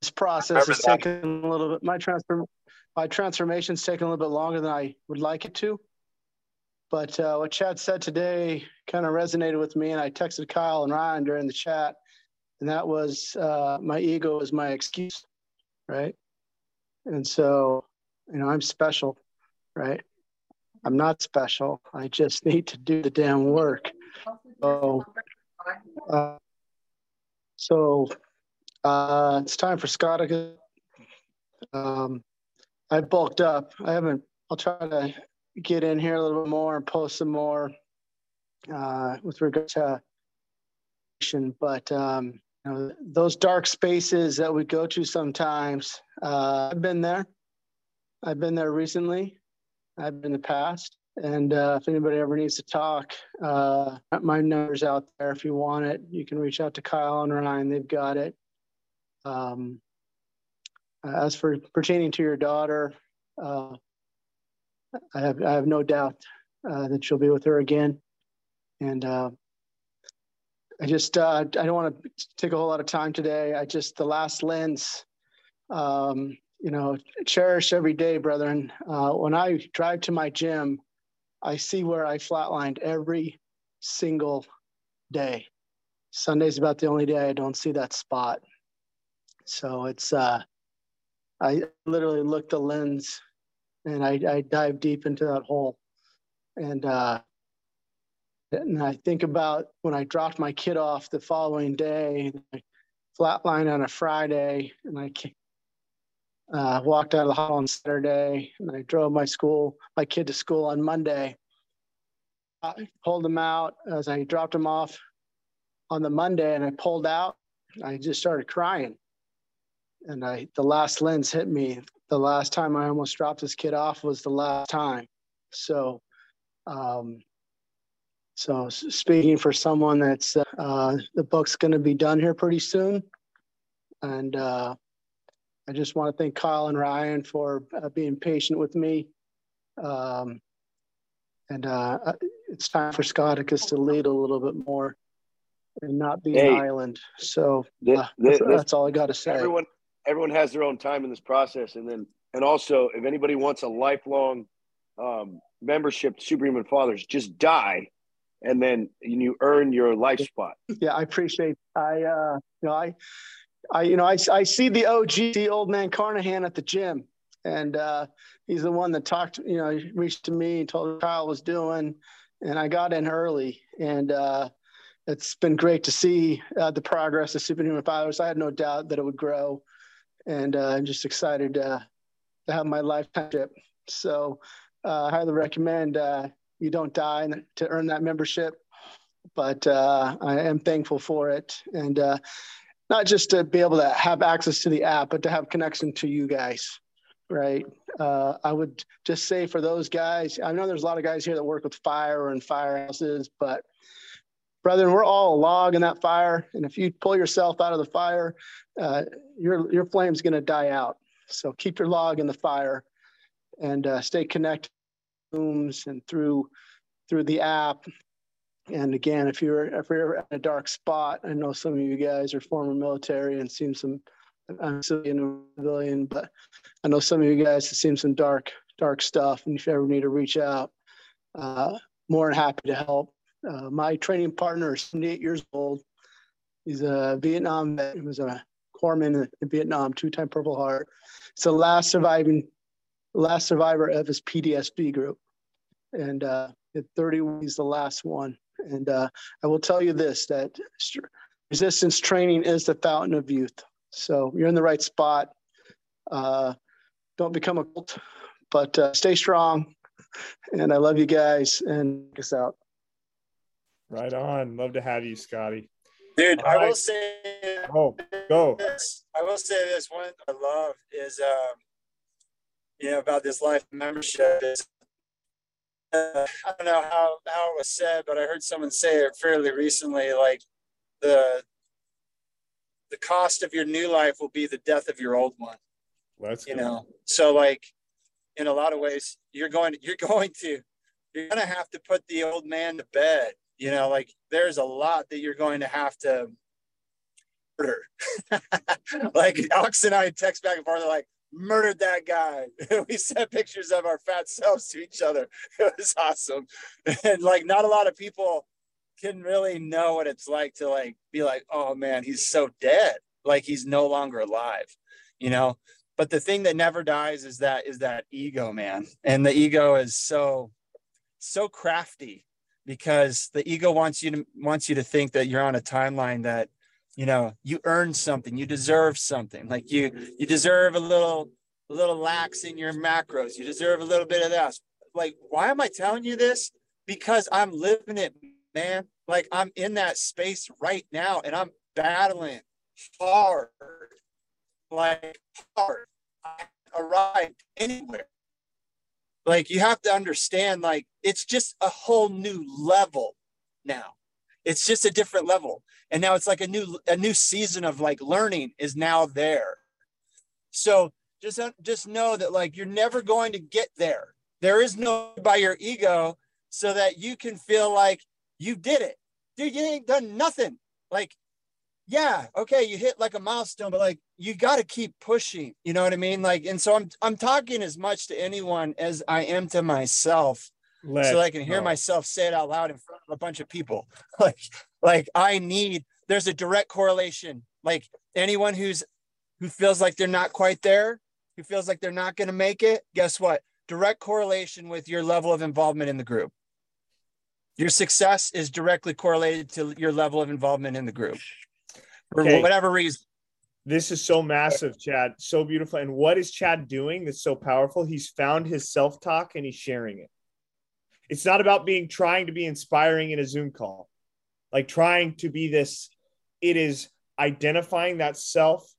this process has taken a little bit, my transform, my transformation's taken a little bit longer than I would like it to. But uh, what Chad said today kind of resonated with me, and I texted Kyle and Ryan during the chat. and that was uh, my ego was my excuse, right? And so, you know, I'm special, right? I'm not special. I just need to do the damn work. So, uh, so uh, it's time for Scott. Um, I bulked up. I haven't. I'll try to get in here a little bit more and post some more uh, with regard to. But um, you know, those dark spaces that we go to sometimes. Uh, I've been there. I've been there recently. I've been in the past. And uh, if anybody ever needs to talk, uh, my number's out there. If you want it, you can reach out to Kyle and Ryan. They've got it. Um, as for pertaining to your daughter, uh, I have I have no doubt uh, that she'll be with her again. And uh, I just uh, I don't want to take a whole lot of time today. I just the last lens. Um, you know, cherish every day, brethren. Uh, when I drive to my gym, I see where I flatlined every single day. Sunday's about the only day I don't see that spot. So it's uh, I literally look the lens and I, I dive deep into that hole. And uh, and I think about when I dropped my kid off the following day, flatline on a Friday, and I uh, walked out of the hall on Saturday, and I drove my school, my kid to school on Monday. I pulled him out as I dropped him off on the Monday, and I pulled out. I just started crying, and I the last lens hit me. The last time I almost dropped this kid off was the last time. So, um, so speaking for someone that's uh, the book's going to be done here pretty soon, and uh, I just want to thank Kyle and Ryan for uh, being patient with me. Um, and uh, uh it's time for Scotticus to lead a little bit more and not be hey, an island. So uh, that's, all I got to say. Everyone, everyone has their own time in this process, and then and also if anybody wants a lifelong um, membership to Superhuman Fathers, just die and then you earn your life spot. Yeah, I appreciate. I uh, you know, I, I, you know, I, I see the OG, the old man Carnohan at the gym, and uh, he's the one that talked. You know, reached to me, and told Kyle was doing, and I got in early, and uh, it's been great to see uh, the progress of Superhuman Fathers. I had no doubt that it would grow, and uh, I'm just excited to have my lifetime. So, uh, I highly recommend uh, you don't die to earn that membership. But uh, I am thankful for it, and uh, not just to be able to have access to the app, but to have connection to you guys. Right. Uh, I would just say for those guys, I know there's a lot of guys here that work with fire and firehouses, but brethren, we're all a log in that fire. And if you pull yourself out of the fire, uh, your your flame's going to die out. So keep your log in the fire and uh, stay connected Zooms and through through the app. And again, if you're if you're in a dark spot, I know some of you guys are former military and seen some. I'm civilian in a civilian, but I know some of you guys have seen some dark dark stuff. And if you ever need to reach out, uh, more than happy to help. Uh, my training partner is 78 years old. He's a Vietnam vet. He was a corpsman in Vietnam, two-time Purple Heart. It's the last surviving, last survivor of his PTSD group and uh, at 30 he's the last one. And uh, I will tell you this: that resistance training is the fountain of youth. So you're in the right spot. Uh, don't become a cult, but uh, stay strong. And I love you guys. And us out. Right on. Love to have you, Scotty. Dude, All I right. will say. Oh, go. This, I will say this one I love is, um, you know, about this life membership is I don't know how, how it was said, but I heard someone say it fairly recently. Like the the cost of your new life will be the death of your old one. That's you know. So like in a lot of ways, you're going to, you're going to you're going to have to put the old man to bed. You know, like there's a lot that you're going to have to murder. like Alex and I text back and forth. They're like, murdered that guy. we sent pictures of our fat selves to each other. It was awesome. And like not a lot of people can really know what it's like to like be like, oh man, he's so dead, like he's no longer alive, you know. But the thing that never dies is that is that ego, man, and the ego is so so crafty because the ego wants you to wants you to think that you're on a timeline that you know you earn something you deserve something. Like you you deserve a little a little lax in your macros. You deserve a little bit of that. Like why am i telling you this? Because i'm living it man. Like i'm in that space right now and i'm battling hard. Like hard. I arrived anywhere. Like you have to understand like it's just a whole new level now it's just a different level. And now it's like a new a new season of like learning is now there. So just uh, just know that like you're never going to get there. There is no by your ego so that you can feel like you did it. Dude you ain't done nothing. Like yeah okay you hit like a milestone but like you got to keep pushing. You know what i mean? Like and so i'm i'm talking as much to anyone as i am to myself. Let's so i can hear go. myself say it out loud in front of a bunch of people like like i need there's a direct correlation like anyone who's who feels like they're not quite there who feels like they're not going to make it guess what direct correlation with your level of involvement in the group your success is directly correlated to your level of involvement in the group for Okay. whatever reason This is so massive, Chad. So beautiful. And what is Chad doing that's so powerful? He's found his self talk and he's sharing it. It's not about being trying to be inspiring in a Zoom call, like trying to be this. It is identifying that self,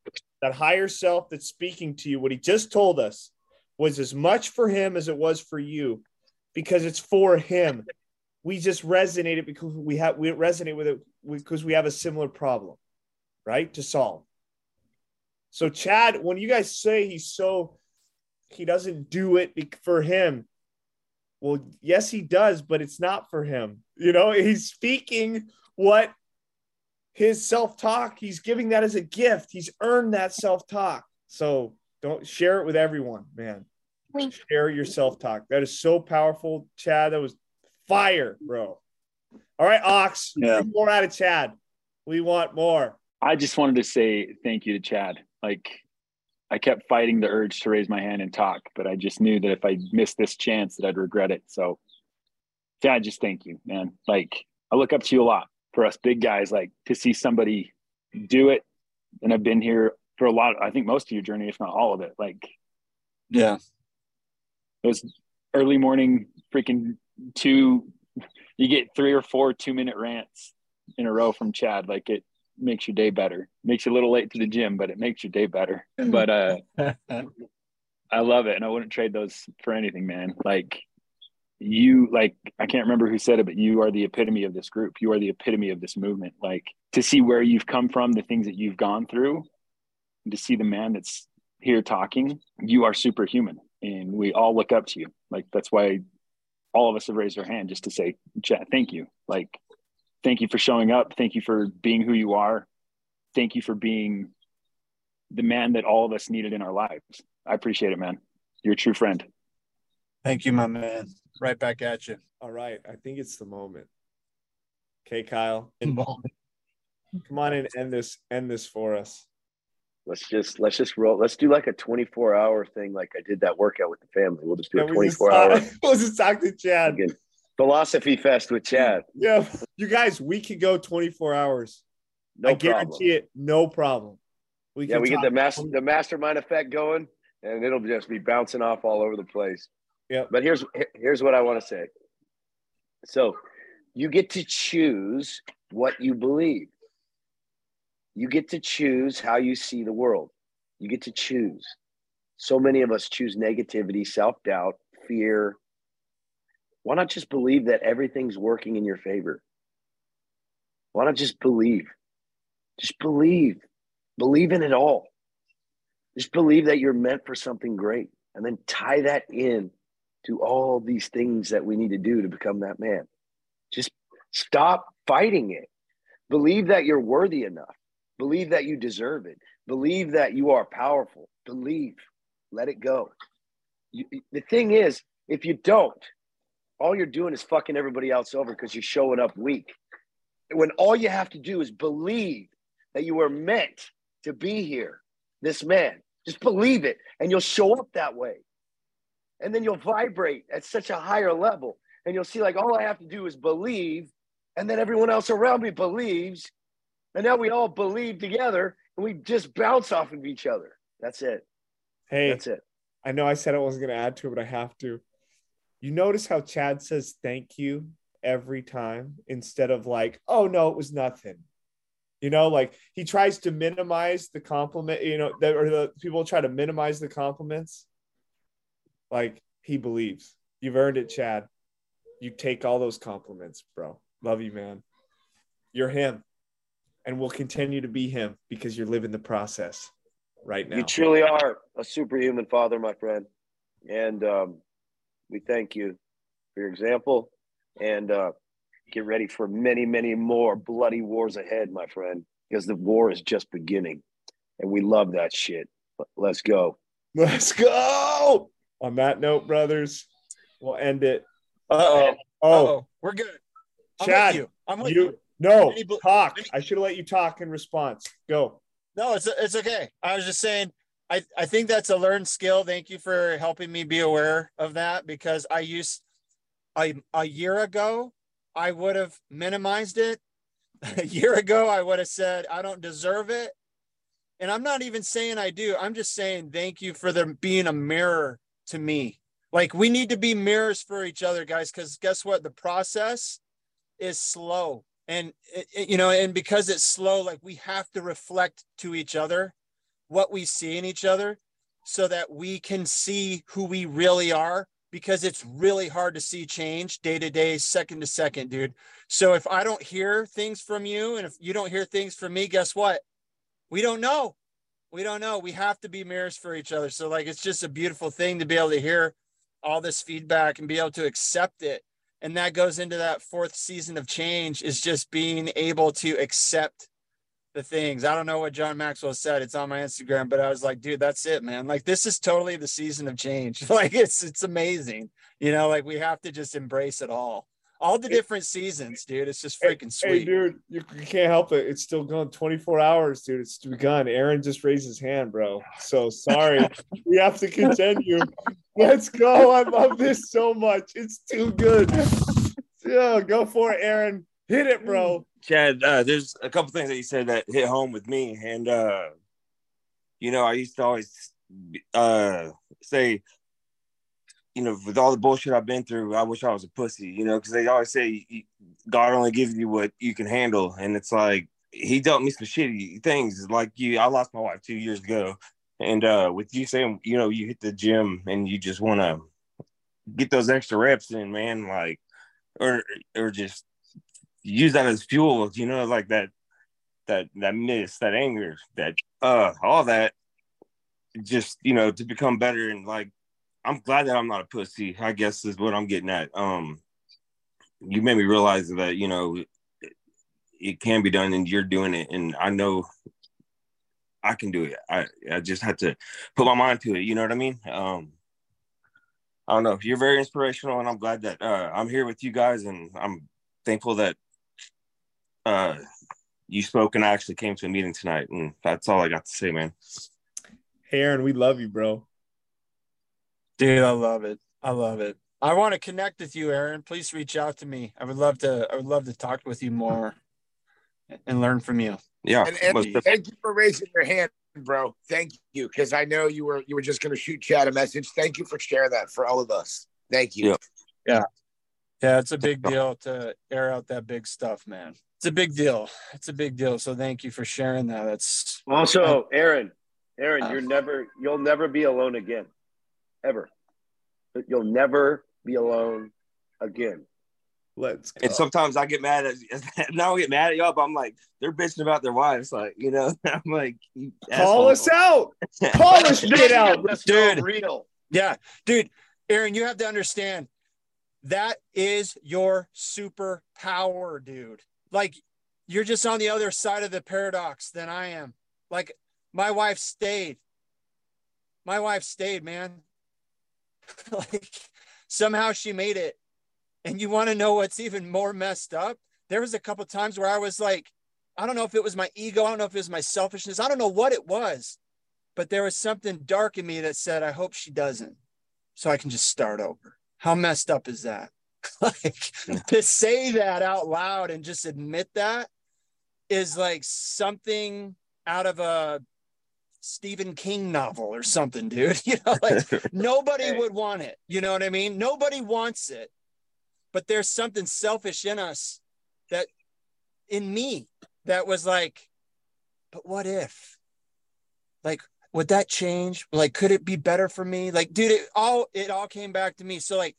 that higher self that's speaking to you. What he just told us was as much for him as it was for you because it's for him. We just resonate it because we have we resonate with it because we have a similar problem, right? To solve. So Chad, when you guys say he's so he doesn't do it for him, well, yes, he does, but it's not for him. You know, he's speaking what his self-talk, he's giving that as a gift. He's earned that self-talk. So don't share it with everyone, man. Share your self-talk. That is so powerful, Chad. That was fire, bro. All right, Ox. Yeah. More out of Chad. We want more. I just wanted to say thank you to Chad. Like, I kept fighting the urge to raise my hand and talk, but I just knew that if I missed this chance, that I'd regret it. So, Chad, just thank you, man. Like, I look up to you a lot for us big guys. Like to see somebody do it, and I've been here for a lot. I think most of your journey, if not all of it. Like, yeah, those early morning freaking two. You get three or four two minute rants in a row from Chad. Like it makes your day better. Makes you a little late to the gym, but it makes your day better. But uh I love it and I wouldn't trade those for anything, man. Like you like I can't remember who said it, but you are the epitome of this group. You are the epitome of this movement. Like to see where you've come from, the things that you've gone through, to see the man that's here talking, you are superhuman. And we all look up to you. Like that's why all of us have raised our hand just to say, Chad, thank you. Like, thank you for showing up. Thank you for being who you are. Thank you for being the man that all of us needed in our lives. I appreciate it, man. You're a true friend. Thank you, my man. Right back at you. All right. I think it's the moment. Okay, Kyle. Come on and end this end this for us. Let's just let's just roll. Let's do like a 24 hour thing, like I did that workout with the family. We'll just do a Yeah, we just 24 hour talk- We'll just talk to Chad. again, philosophy fest with Chad. Yeah, you guys, we could go 24 hours. No I guarantee it, no problem. We yeah, can we get the master the mastermind effect going, and it'll just be bouncing off all over the place. Yeah. But here's here's what I want to say. So, you get to choose what you believe. You get to choose how you see the world. You get to choose. So many of us choose negativity, self doubt, fear. Why not just believe that everything's working in your favor? Why not just believe? Just believe. Believe in it all. Just believe that you're meant for something great and then tie that in to all these things that we need to do to become that man. Just stop fighting it. Believe that you're worthy enough. Believe that you deserve it. Believe that you are powerful. Believe. Let it go. You, the thing is, if you don't, all you're doing is fucking everybody else over because you're showing up weak. when all you have to do is believe that you were meant to be here, this man, just believe it, and you'll show up that way. And then you'll vibrate at such a higher level. And you'll see, like, all I have to do is believe, and then everyone else around me believes. And now we all believe together, and we just bounce off of each other. That's it. Hey, That's it. I know I said I wasn't going to add to it, but I have to. You notice how Chad says thank you every time instead of like, oh no, it was nothing. You know, like he tries to minimize the compliment, you know, that or the people try to minimize the compliments. Like he believes. You've earned it, Chad. You take all those compliments, bro. Love you, man. You're him. And we'll continue to be him because you're living the process right now. You truly are a superhuman father, my friend. And um, we thank you for your example and uh, get ready for many, many more bloody wars ahead, my friend, because the war is just beginning. And we love that shit. Let's go. Let's go. On that note, brothers, we'll end it. Uh-oh. Oh, Uh-oh. We're good. I'm with Chad, you. I'm with you. you. No, Any bl- talk. I should have let you talk in response. Go. No, it's it's okay. I was just saying. I I think that's a learned skill. Thank you for helping me be aware of that because I used a a year ago I would have minimized it. A year ago I would have said I don't deserve it. And I'm not even saying I do. I'm just saying thank you for them being a mirror to me. Like we need to be mirrors for each other, guys, because guess what? The process is slow. And it, it- you know, and because it's slow, like we have to reflect to each other what we see in each other so that we can see who we really are because it's really hard to see change day to day, second to second, dude. So if I don't hear things from you and if you don't hear things from me, guess what? We don't know. We don't know. We have to be mirrors for each other. So like it's just a beautiful thing to be able to hear all this feedback and be able to accept it. And that goes into that fourth season of change is just being able to accept the things. I don't know what John Maxwell said. It's on my Instagram, but I was like, dude, that's it, man. Like this is totally the season of change. Like it's it's amazing. You know, like we have to just embrace it all. All the different seasons, dude. It's just freaking Hey, sweet. dude, you, you can't help it. It's still going 24 hours, dude. It's begun. Aaron just raised his hand, bro. So sorry. we have to continue. Let's go. I love this so much. It's too good. Yeah, go for it, Aaron. Hit it, bro. Chad, uh, there's a couple things that you said that hit home with me, and uh, you know, I used to always uh, say, you know, with all the bullshit I've been through, I wish I was a pussy, you know, because they always say God only gives you what you can handle, and it's like He dealt me some shitty things. Like you, I lost my wife two years ago, and uh, with you saying, you know, you hit the gym and you just want to get those extra reps in, man, like, or or just use that as fuel, you know, like that that that miss, that anger, that uh all that just, you know, to become better and like I'm glad that I'm not a pussy, I guess is what I'm getting at. Um you made me realize that, you know, it, it can be done and you're doing it and I know I can do it. I I just had to put my mind to it, you know what I mean? Um I don't know. You're very inspirational, and I'm glad that uh, I'm here with you guys, and I'm thankful that uh, you spoke and I actually came to a meeting tonight, and that's all I got to say, man. Hey, Aaron, we love you, bro. Dude, I love it. I love it. I want to connect with you, Aaron. Please reach out to me. I would love to. I would love to talk with you more and learn from you. Yeah, And Anthony, thank you for raising your hand, bro. Thank you, because I know you were you were just going to shoot Chad a message. Thank you for sharing that for all of us. Thank you. Yeah. Yeah, it's a big deal to air out that big stuff, man. It's a big deal. It's a big deal. So thank you for sharing that. That's Also, Aaron, Aaron, uh. you're never, you'll never be alone again, ever. You'll never be alone again. Let's And sometimes I get mad at now I get mad at y'all, but I'm like, they're bitching about their wives, like you know. I'm like, Call assholes. us out. Call us shit out. dude. real. Yeah, dude, Aaron, you have to understand that is your superpower, dude. Like you're just on the other side of the paradox than I am. Like my wife stayed. My wife stayed, man. like somehow she made it. And you want to know what's even more messed up? there was a couple times where I was like, I don't know if it was my ego, I don't know if it was my selfishness, I don't know what it was, but there was something dark in me that said, I hope she doesn't, so I can just start over. How messed up is that? like to say that out loud and just admit that is like something out of a Stephen King novel or something, dude. You know, like nobody would want it. You know what I mean? Nobody wants it. But there's something selfish in us that in me that was like, but what if? Like, would that change? Like, could it be better for me? Like, dude, it all it all came back to me. So, like,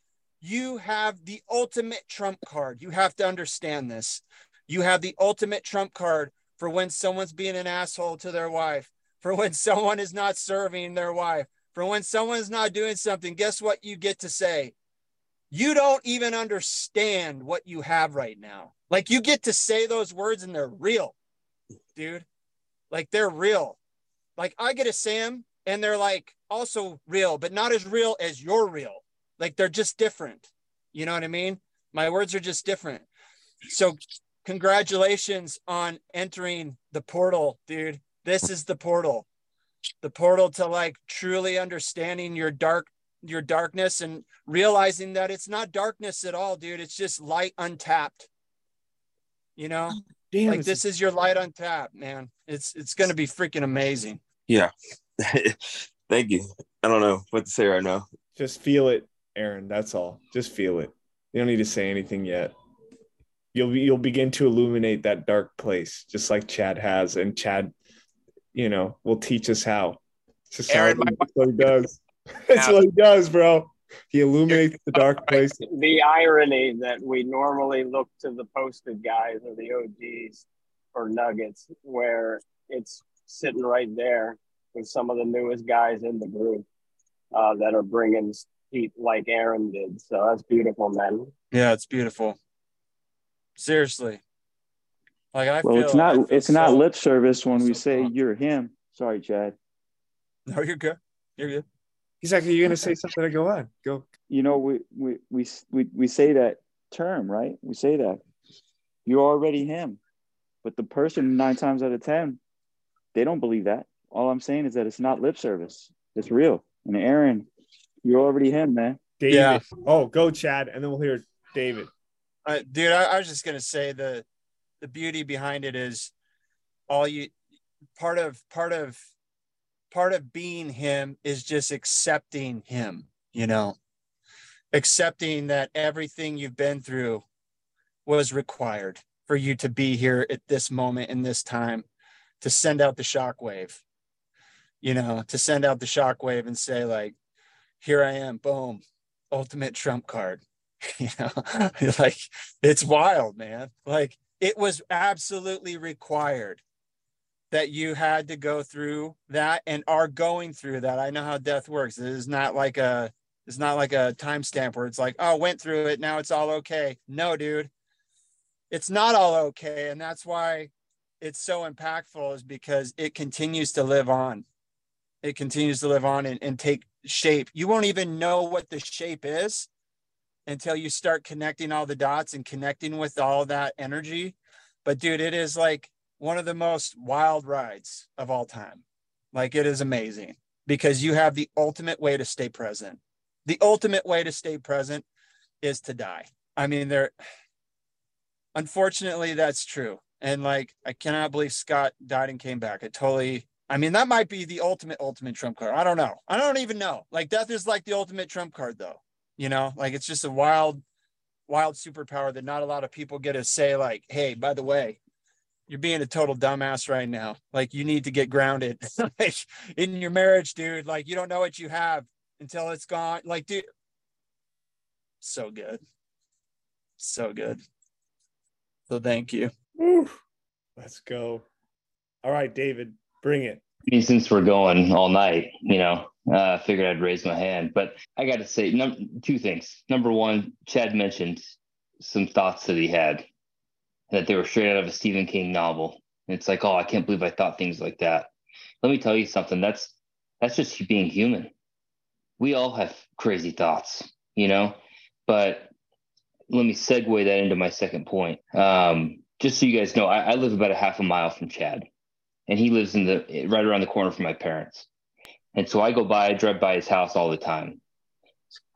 you have the ultimate trump card. You have to understand this. You have the ultimate trump card for when someone's being an asshole to their wife, for when someone is not serving their wife, for when someone's not doing something. Guess what you get to say? You don't even understand what you have right now. Like you get to say those words and they're real, dude. Like they're real. Like I get to say them and they're like also real, but not as real as you're real. Like they're just different. You know what I mean? My words are just different. So congratulations on entering the portal, dude. This is the portal. The portal to like truly understanding your dark your darkness and realizing that it's not darkness at all, dude. It's just light untapped. You know? Damn, like this is your light untapped, man. It's it's gonna be freaking amazing. Yeah. Thank you. I don't know what to say right now. Just feel it, Aaron. That's all. Just feel it. You don't need to say anything yet. You'll be, you'll begin to illuminate that dark place, just like Chad has, and Chad, you know, will teach us how. It's Aaron, my- that's what he does. That's what he does, bro. He illuminates the dark place. The irony that we normally look to the posted guys or the OGs or nuggets, where it's sitting right there with some of the newest guys in the group uh, that are bringing heat like Aaron did. So that's beautiful, man. Yeah, it's beautiful. Seriously. Like I Well, feel it's I not feel it's not lip service when we say you're him. Sorry, Chad. No, you're good. You're good. He's like, Are you gonna say something to go on? Go. You know, we we we we, we say that term, right? We say that you're already him, but the person nine times out of ten, they don't believe that. All I'm saying is that it's not lip service. It's real. And Aaron, you're already him, man. David. Yeah. Oh, go Chad, and then we'll hear David. Uh, dude, I, I was just gonna say the the beauty behind it is all you part of part of part of being him is just accepting him, you know, accepting that everything you've been through was required for you to be here at this moment in this time to send out the shockwave, you know, to send out the shockwave and say, like, here I am, boom, ultimate trump card. you know like it's wild man. Like it was absolutely required that you had to go through that and are going through that. I know how death works. It is not like a it's not like a timestamp where it's like oh went through it. Now it's all okay. No dude. It's not all okay. And that's why it's so impactful is because it continues to live on. It continues to live on and, and take shape you won't even know what the shape is until you start connecting all the dots and connecting with all that energy. But dude, it is like one of the most wild rides of all time. Like it is amazing because you have the ultimate way to stay present. The ultimate way to stay present is to die. I mean, there unfortunately that's true. And like I cannot believe Scott died and came back. It totally I mean, that might be the ultimate, ultimate trump card. I don't know. I don't even know. Like death is like the ultimate trump card though. You know? Like it's just a wild wild superpower that not a lot of people get to say like hey by the way you're being a total dumbass right now. Like you need to get grounded. Like in your marriage dude. Like you don't know what you have until it's gone. Like dude. So good. So good. So thank you. Woo. Let's go. All right, David, bring it. Since we're going all night, you know, uh, I figured I'd raise my hand. But I got to say, num- two things. Number one, Chad mentioned some thoughts that he had that they were straight out of a Stephen King novel. And it's like, oh, I can't believe I thought things like that. Let me tell you something. That's that's just being human. We all have crazy thoughts, you know, but let me segue that into my second point. Um, just so you guys know, I, I live about a half a mile from Chad, and he lives in the right around the corner from my parents. And so I go by, I drive by his house all the time.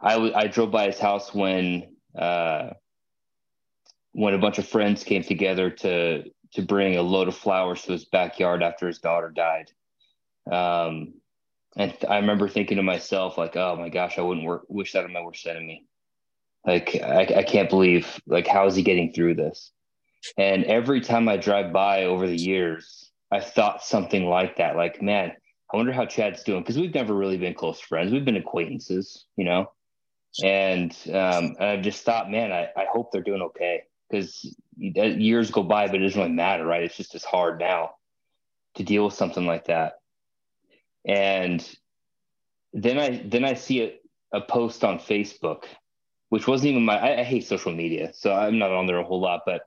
I, I drove by his house when uh, when a bunch of friends came together to to bring a load of flowers to his backyard after his daughter died. Um, and I remember thinking to myself, like, oh my gosh, I wouldn't work, wish that on my worst enemy. Like, I, I can't believe, like, how is he getting through this? And every time I drive by over the years, I thought something like that. Like, man, I wonder how Chad's doing because we've never really been close friends. We've been acquaintances, you know. And um, and I just thought, man, I, I hope they're doing okay because years go by, but it doesn't really matter, right? It's just as hard now to deal with something like that. And then I then I see a, a post on Facebook, which wasn't even my. I, I hate social media, so I'm not on there a whole lot, but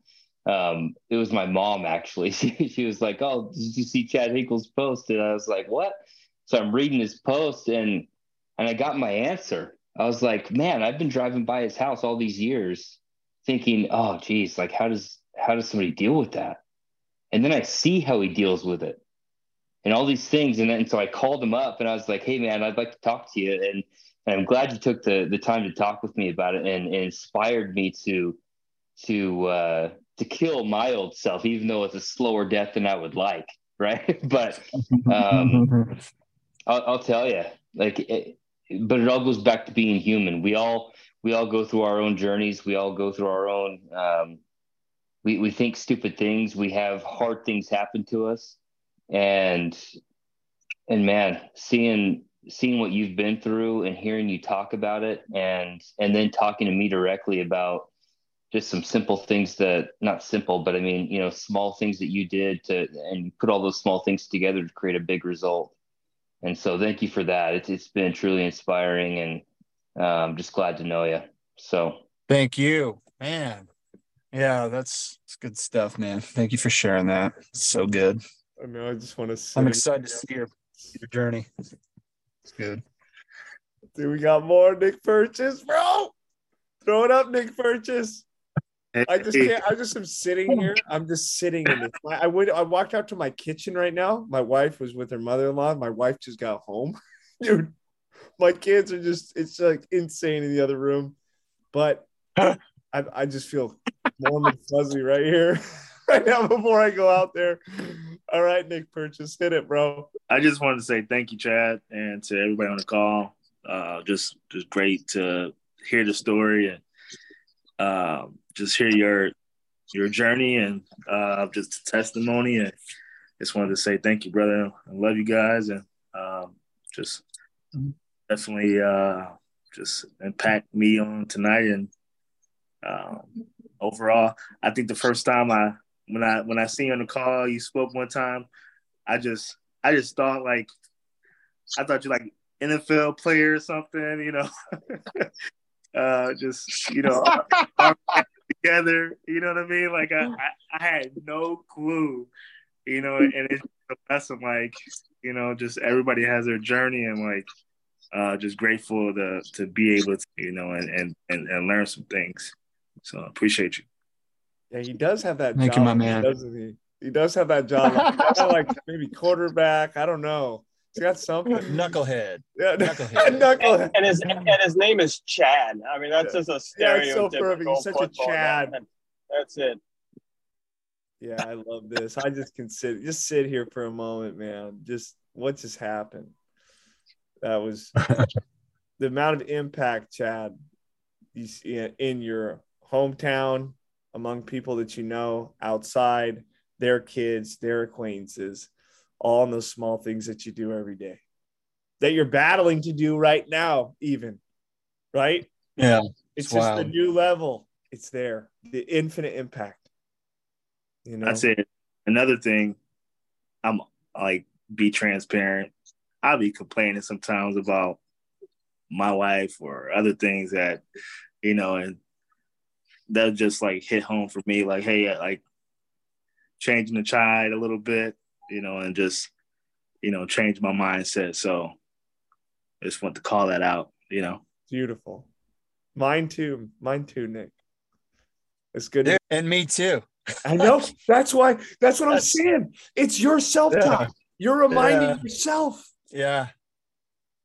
um, it was my mom actually. She, she was like, "Oh, did you see Chad Henkel's post?" And I was like, "What?" So I'm reading his post, and and I got my answer. I was like, "Man, I've been driving by his house all these years, thinking, oh, geez, like how does how does somebody deal with that?" And then I see how he deals with it, and all these things. And then so I called him up, and I was like, "Hey, man, I'd like to talk to you." And and I'm glad you took the the time to talk with me about it, and, and inspired me to to uh, to kill my old self, even though it's a slower death than I would like, right? but um, I'll, I'll, tell you, like, it, but it all goes back to being human. We all we all go through our own journeys. We all go through our own. Um, we we think stupid things. We have hard things happen to us, and and man, seeing seeing what you've been through and hearing you talk about it, and and then talking to me directly about just some simple things that not simple but i mean you know small things that you did to and put all those small things together to create a big result. And so thank you for that. It's, it's been truly inspiring and i'm um, just glad to know you so. Thank you man. Yeah that's, that's good stuff man. Thank you for sharing that. It's so good. I mean i just want to see i'm excited to see your, your journey. It's good. Dude, we got more Nick Purchase, bro. Throw it up, Nick Purchase. I just can't. I just am sitting here. I'm just sitting in this. I would. I walked out to my kitchen right now. My wife was with her mother-in-law. My wife just got home, dude. My kids are just. It's like insane in the other room, but I, I just feel warm and fuzzy right here, right now before I go out there. All right, Nick Purchase, hit it, bro. I just wanted to say thank you, Chad, and to everybody on the call. Uh, just, just great to hear the story and um, just hear your your journey and uh, just testimony. And just wanted to say thank you, brother. I love you guys, and um, just definitely uh, just impact me on tonight. And um, overall, I think the first time I when I when I see you on the call, you spoke one time. I just I just thought like I thought you like NFL player or something, you know. uh, just you know, together. You know what I mean? Like I, I, I had no clue. You know, and it's a lesson. Like you know, just everybody has their journey, and like uh, just grateful to to be able to you know and and and, and learn some things. So I appreciate you. Yeah, he does have that. Thank job, you, my man. Doesn't he? He does have that job. like maybe quarterback. I don't know. He's got something. Knucklehead. Yeah, knucklehead. knucklehead. And his and his name is Chad. I mean, that's just a Yeah, stereotypical it's so perfect. He's such a Chad. guy. That's it. Yeah, I love this. I just can sit, just sit here for a moment, man. Just what just happened? That was the amount of impact, Chad, you see in your hometown, among people that you know, outside, their kids, their acquaintances, all in those small things that you do every day, that you're battling to do right now, even, right? Yeah, It's, it's just the wild. new level. It's there, the infinite impact. You know, That's it. Another thing, I'm like be transparent. I'll be complaining sometimes about my wife or other things that, you know, and they'll just like hit home for me, like, hey, like changing the child a little bit, you know, and just, you know, change my mindset. So I just want to call that out, you know. Beautiful. Mine too. Mine too, Nick. It's good. Dude, and me too. I know. That's why. That's what I'm saying. It's your self talk. Yeah. You're reminding Yeah. yourself. Yeah.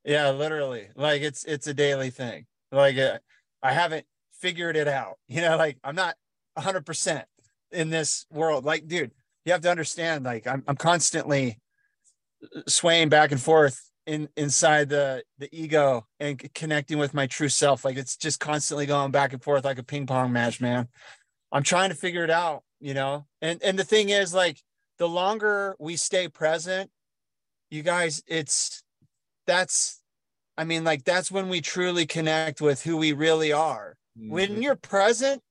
Yeah, literally. Like it's it's a daily thing. Like uh, I haven't figured it out. You know, like I'm not 100% in this world. Like dude, you have to understand like I'm I'm constantly uh, swaying back and forth in inside the the ego and c- connecting with my true self. Like it's just constantly going back and forth like a ping pong match, man. I'm trying to figure it out, you know. And and the thing is like the longer we stay present, you guys, it's that's I mean like that's when we truly connect with who we really are. When mm-hmm. you're present,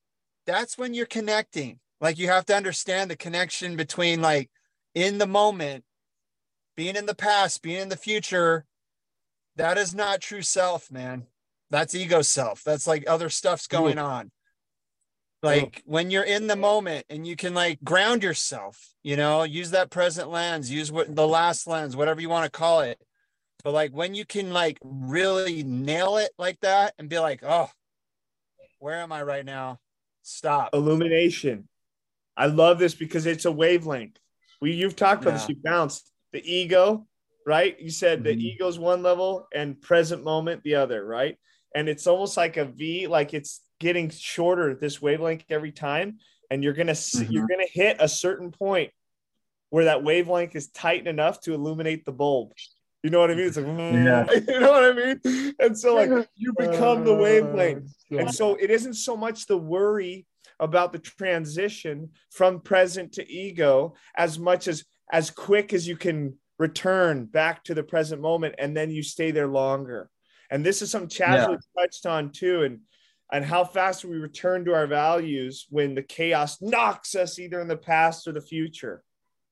that's when you're connecting. Like you have to understand the connection between like in the moment, being in the past, being in the future. That is not true self, man. That's ego self. That's like other stuff's going on. Like when you're in the moment and you can like ground yourself, you know, use that present lens, use what the last lens, whatever you want to call it. But like when you can like really nail it like that and be like, oh, where am I right now? Stop. Illumination. I love this because it's a wavelength. We you've talked about this. Yeah. You bounced the ego, right? You said the mm-hmm. ego's one level and present moment the other, right? And it's almost like a V, like it's getting shorter this wavelength every time, and you're gonna s you're mm-hmm. gonna hit a certain point where that wavelength is tight enough to illuminate the bulb. You know what I mean? It's like, Yeah. you know what I mean? And so, like, you become the uh, wavelength. And so, it isn't so much the worry about the transition from present to ego as much as as quick as you can return back to the present moment and then you stay there longer. And this is something Chad Yeah. touched on too. And and how fast we return to our values when the chaos knocks us either in the past or the future.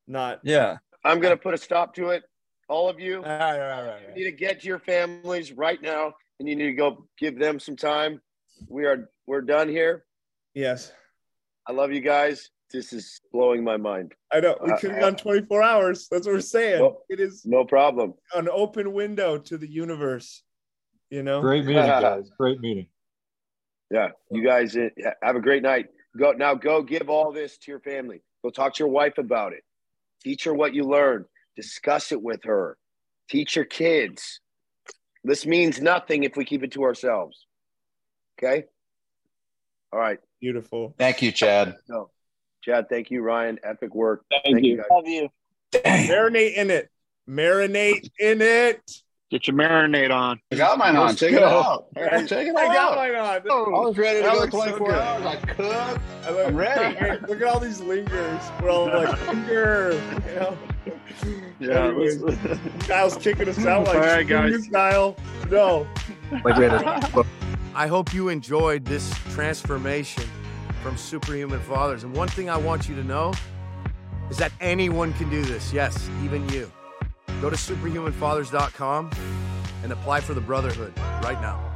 Not Yeah. I'm going to put a stop to it. All of you, All right, all right, all you need to get to your families right now, and you need to go give them some time. We are we're done here. Yes. I love you guys. This is blowing my mind. I know we Uh, could have gone 24 hours. That's what we're saying. No- it is No problem. an open window to the universe. You know, Great meeting, guys. Great meeting. Yeah, you guys uh, have a great night. Go now. Go give all this to your family. Go talk to your wife about it. Teach her what you learned. Discuss it with her. Teach your kids. This means nothing if we keep it to ourselves. Okay. All right. Beautiful. Thank you, Chad. No, Chad. Thank you, Ryan. Epic work. Thank, you. guys. Love you. Marinate in it. Marinate in it. Get your marinade on. I got mine on. Check it go. out. Check it oh, out. I got mine on. I was ready to go looks so hours. I cooked. I look, I'm ready. Hey, look at all these lingers. We're all like, linger. You know? Yeah, Anyways, let's- Kyle's kicking us out like All right, guys. "Linger style. No. Like I hope you enjoyed this transformation from superhuman fathers. And one thing I want you to know is that anyone can do this. Yes, even you. Go to superhumanfathers.com and apply for the brotherhood right now.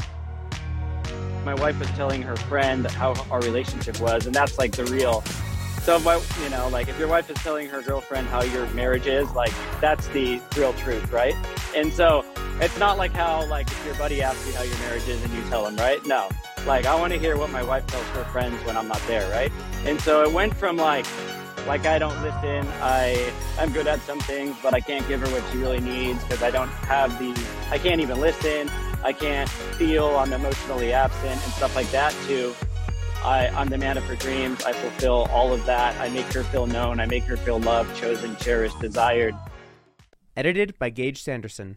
my wife was telling her friend how our relationship was, and that's like the real. So, you know, like if your wife is telling her girlfriend how your marriage is, like that's the real truth, right? And so it's not like how, like, if your buddy asks you how your marriage is and you tell him, right? No, like I want to hear what my wife tells her friends when I'm not there, right? And so it went from like, like I don't listen, I I'm good at some things, but I can't give her what she really needs because I don't have the, I can't even listen. I can't feel, I'm emotionally absent and stuff like that too. I, I'm the man of her dreams. I fulfill all of that. I make her feel known. I make her feel loved, chosen, cherished, desired. Edited by Gage Sanderson.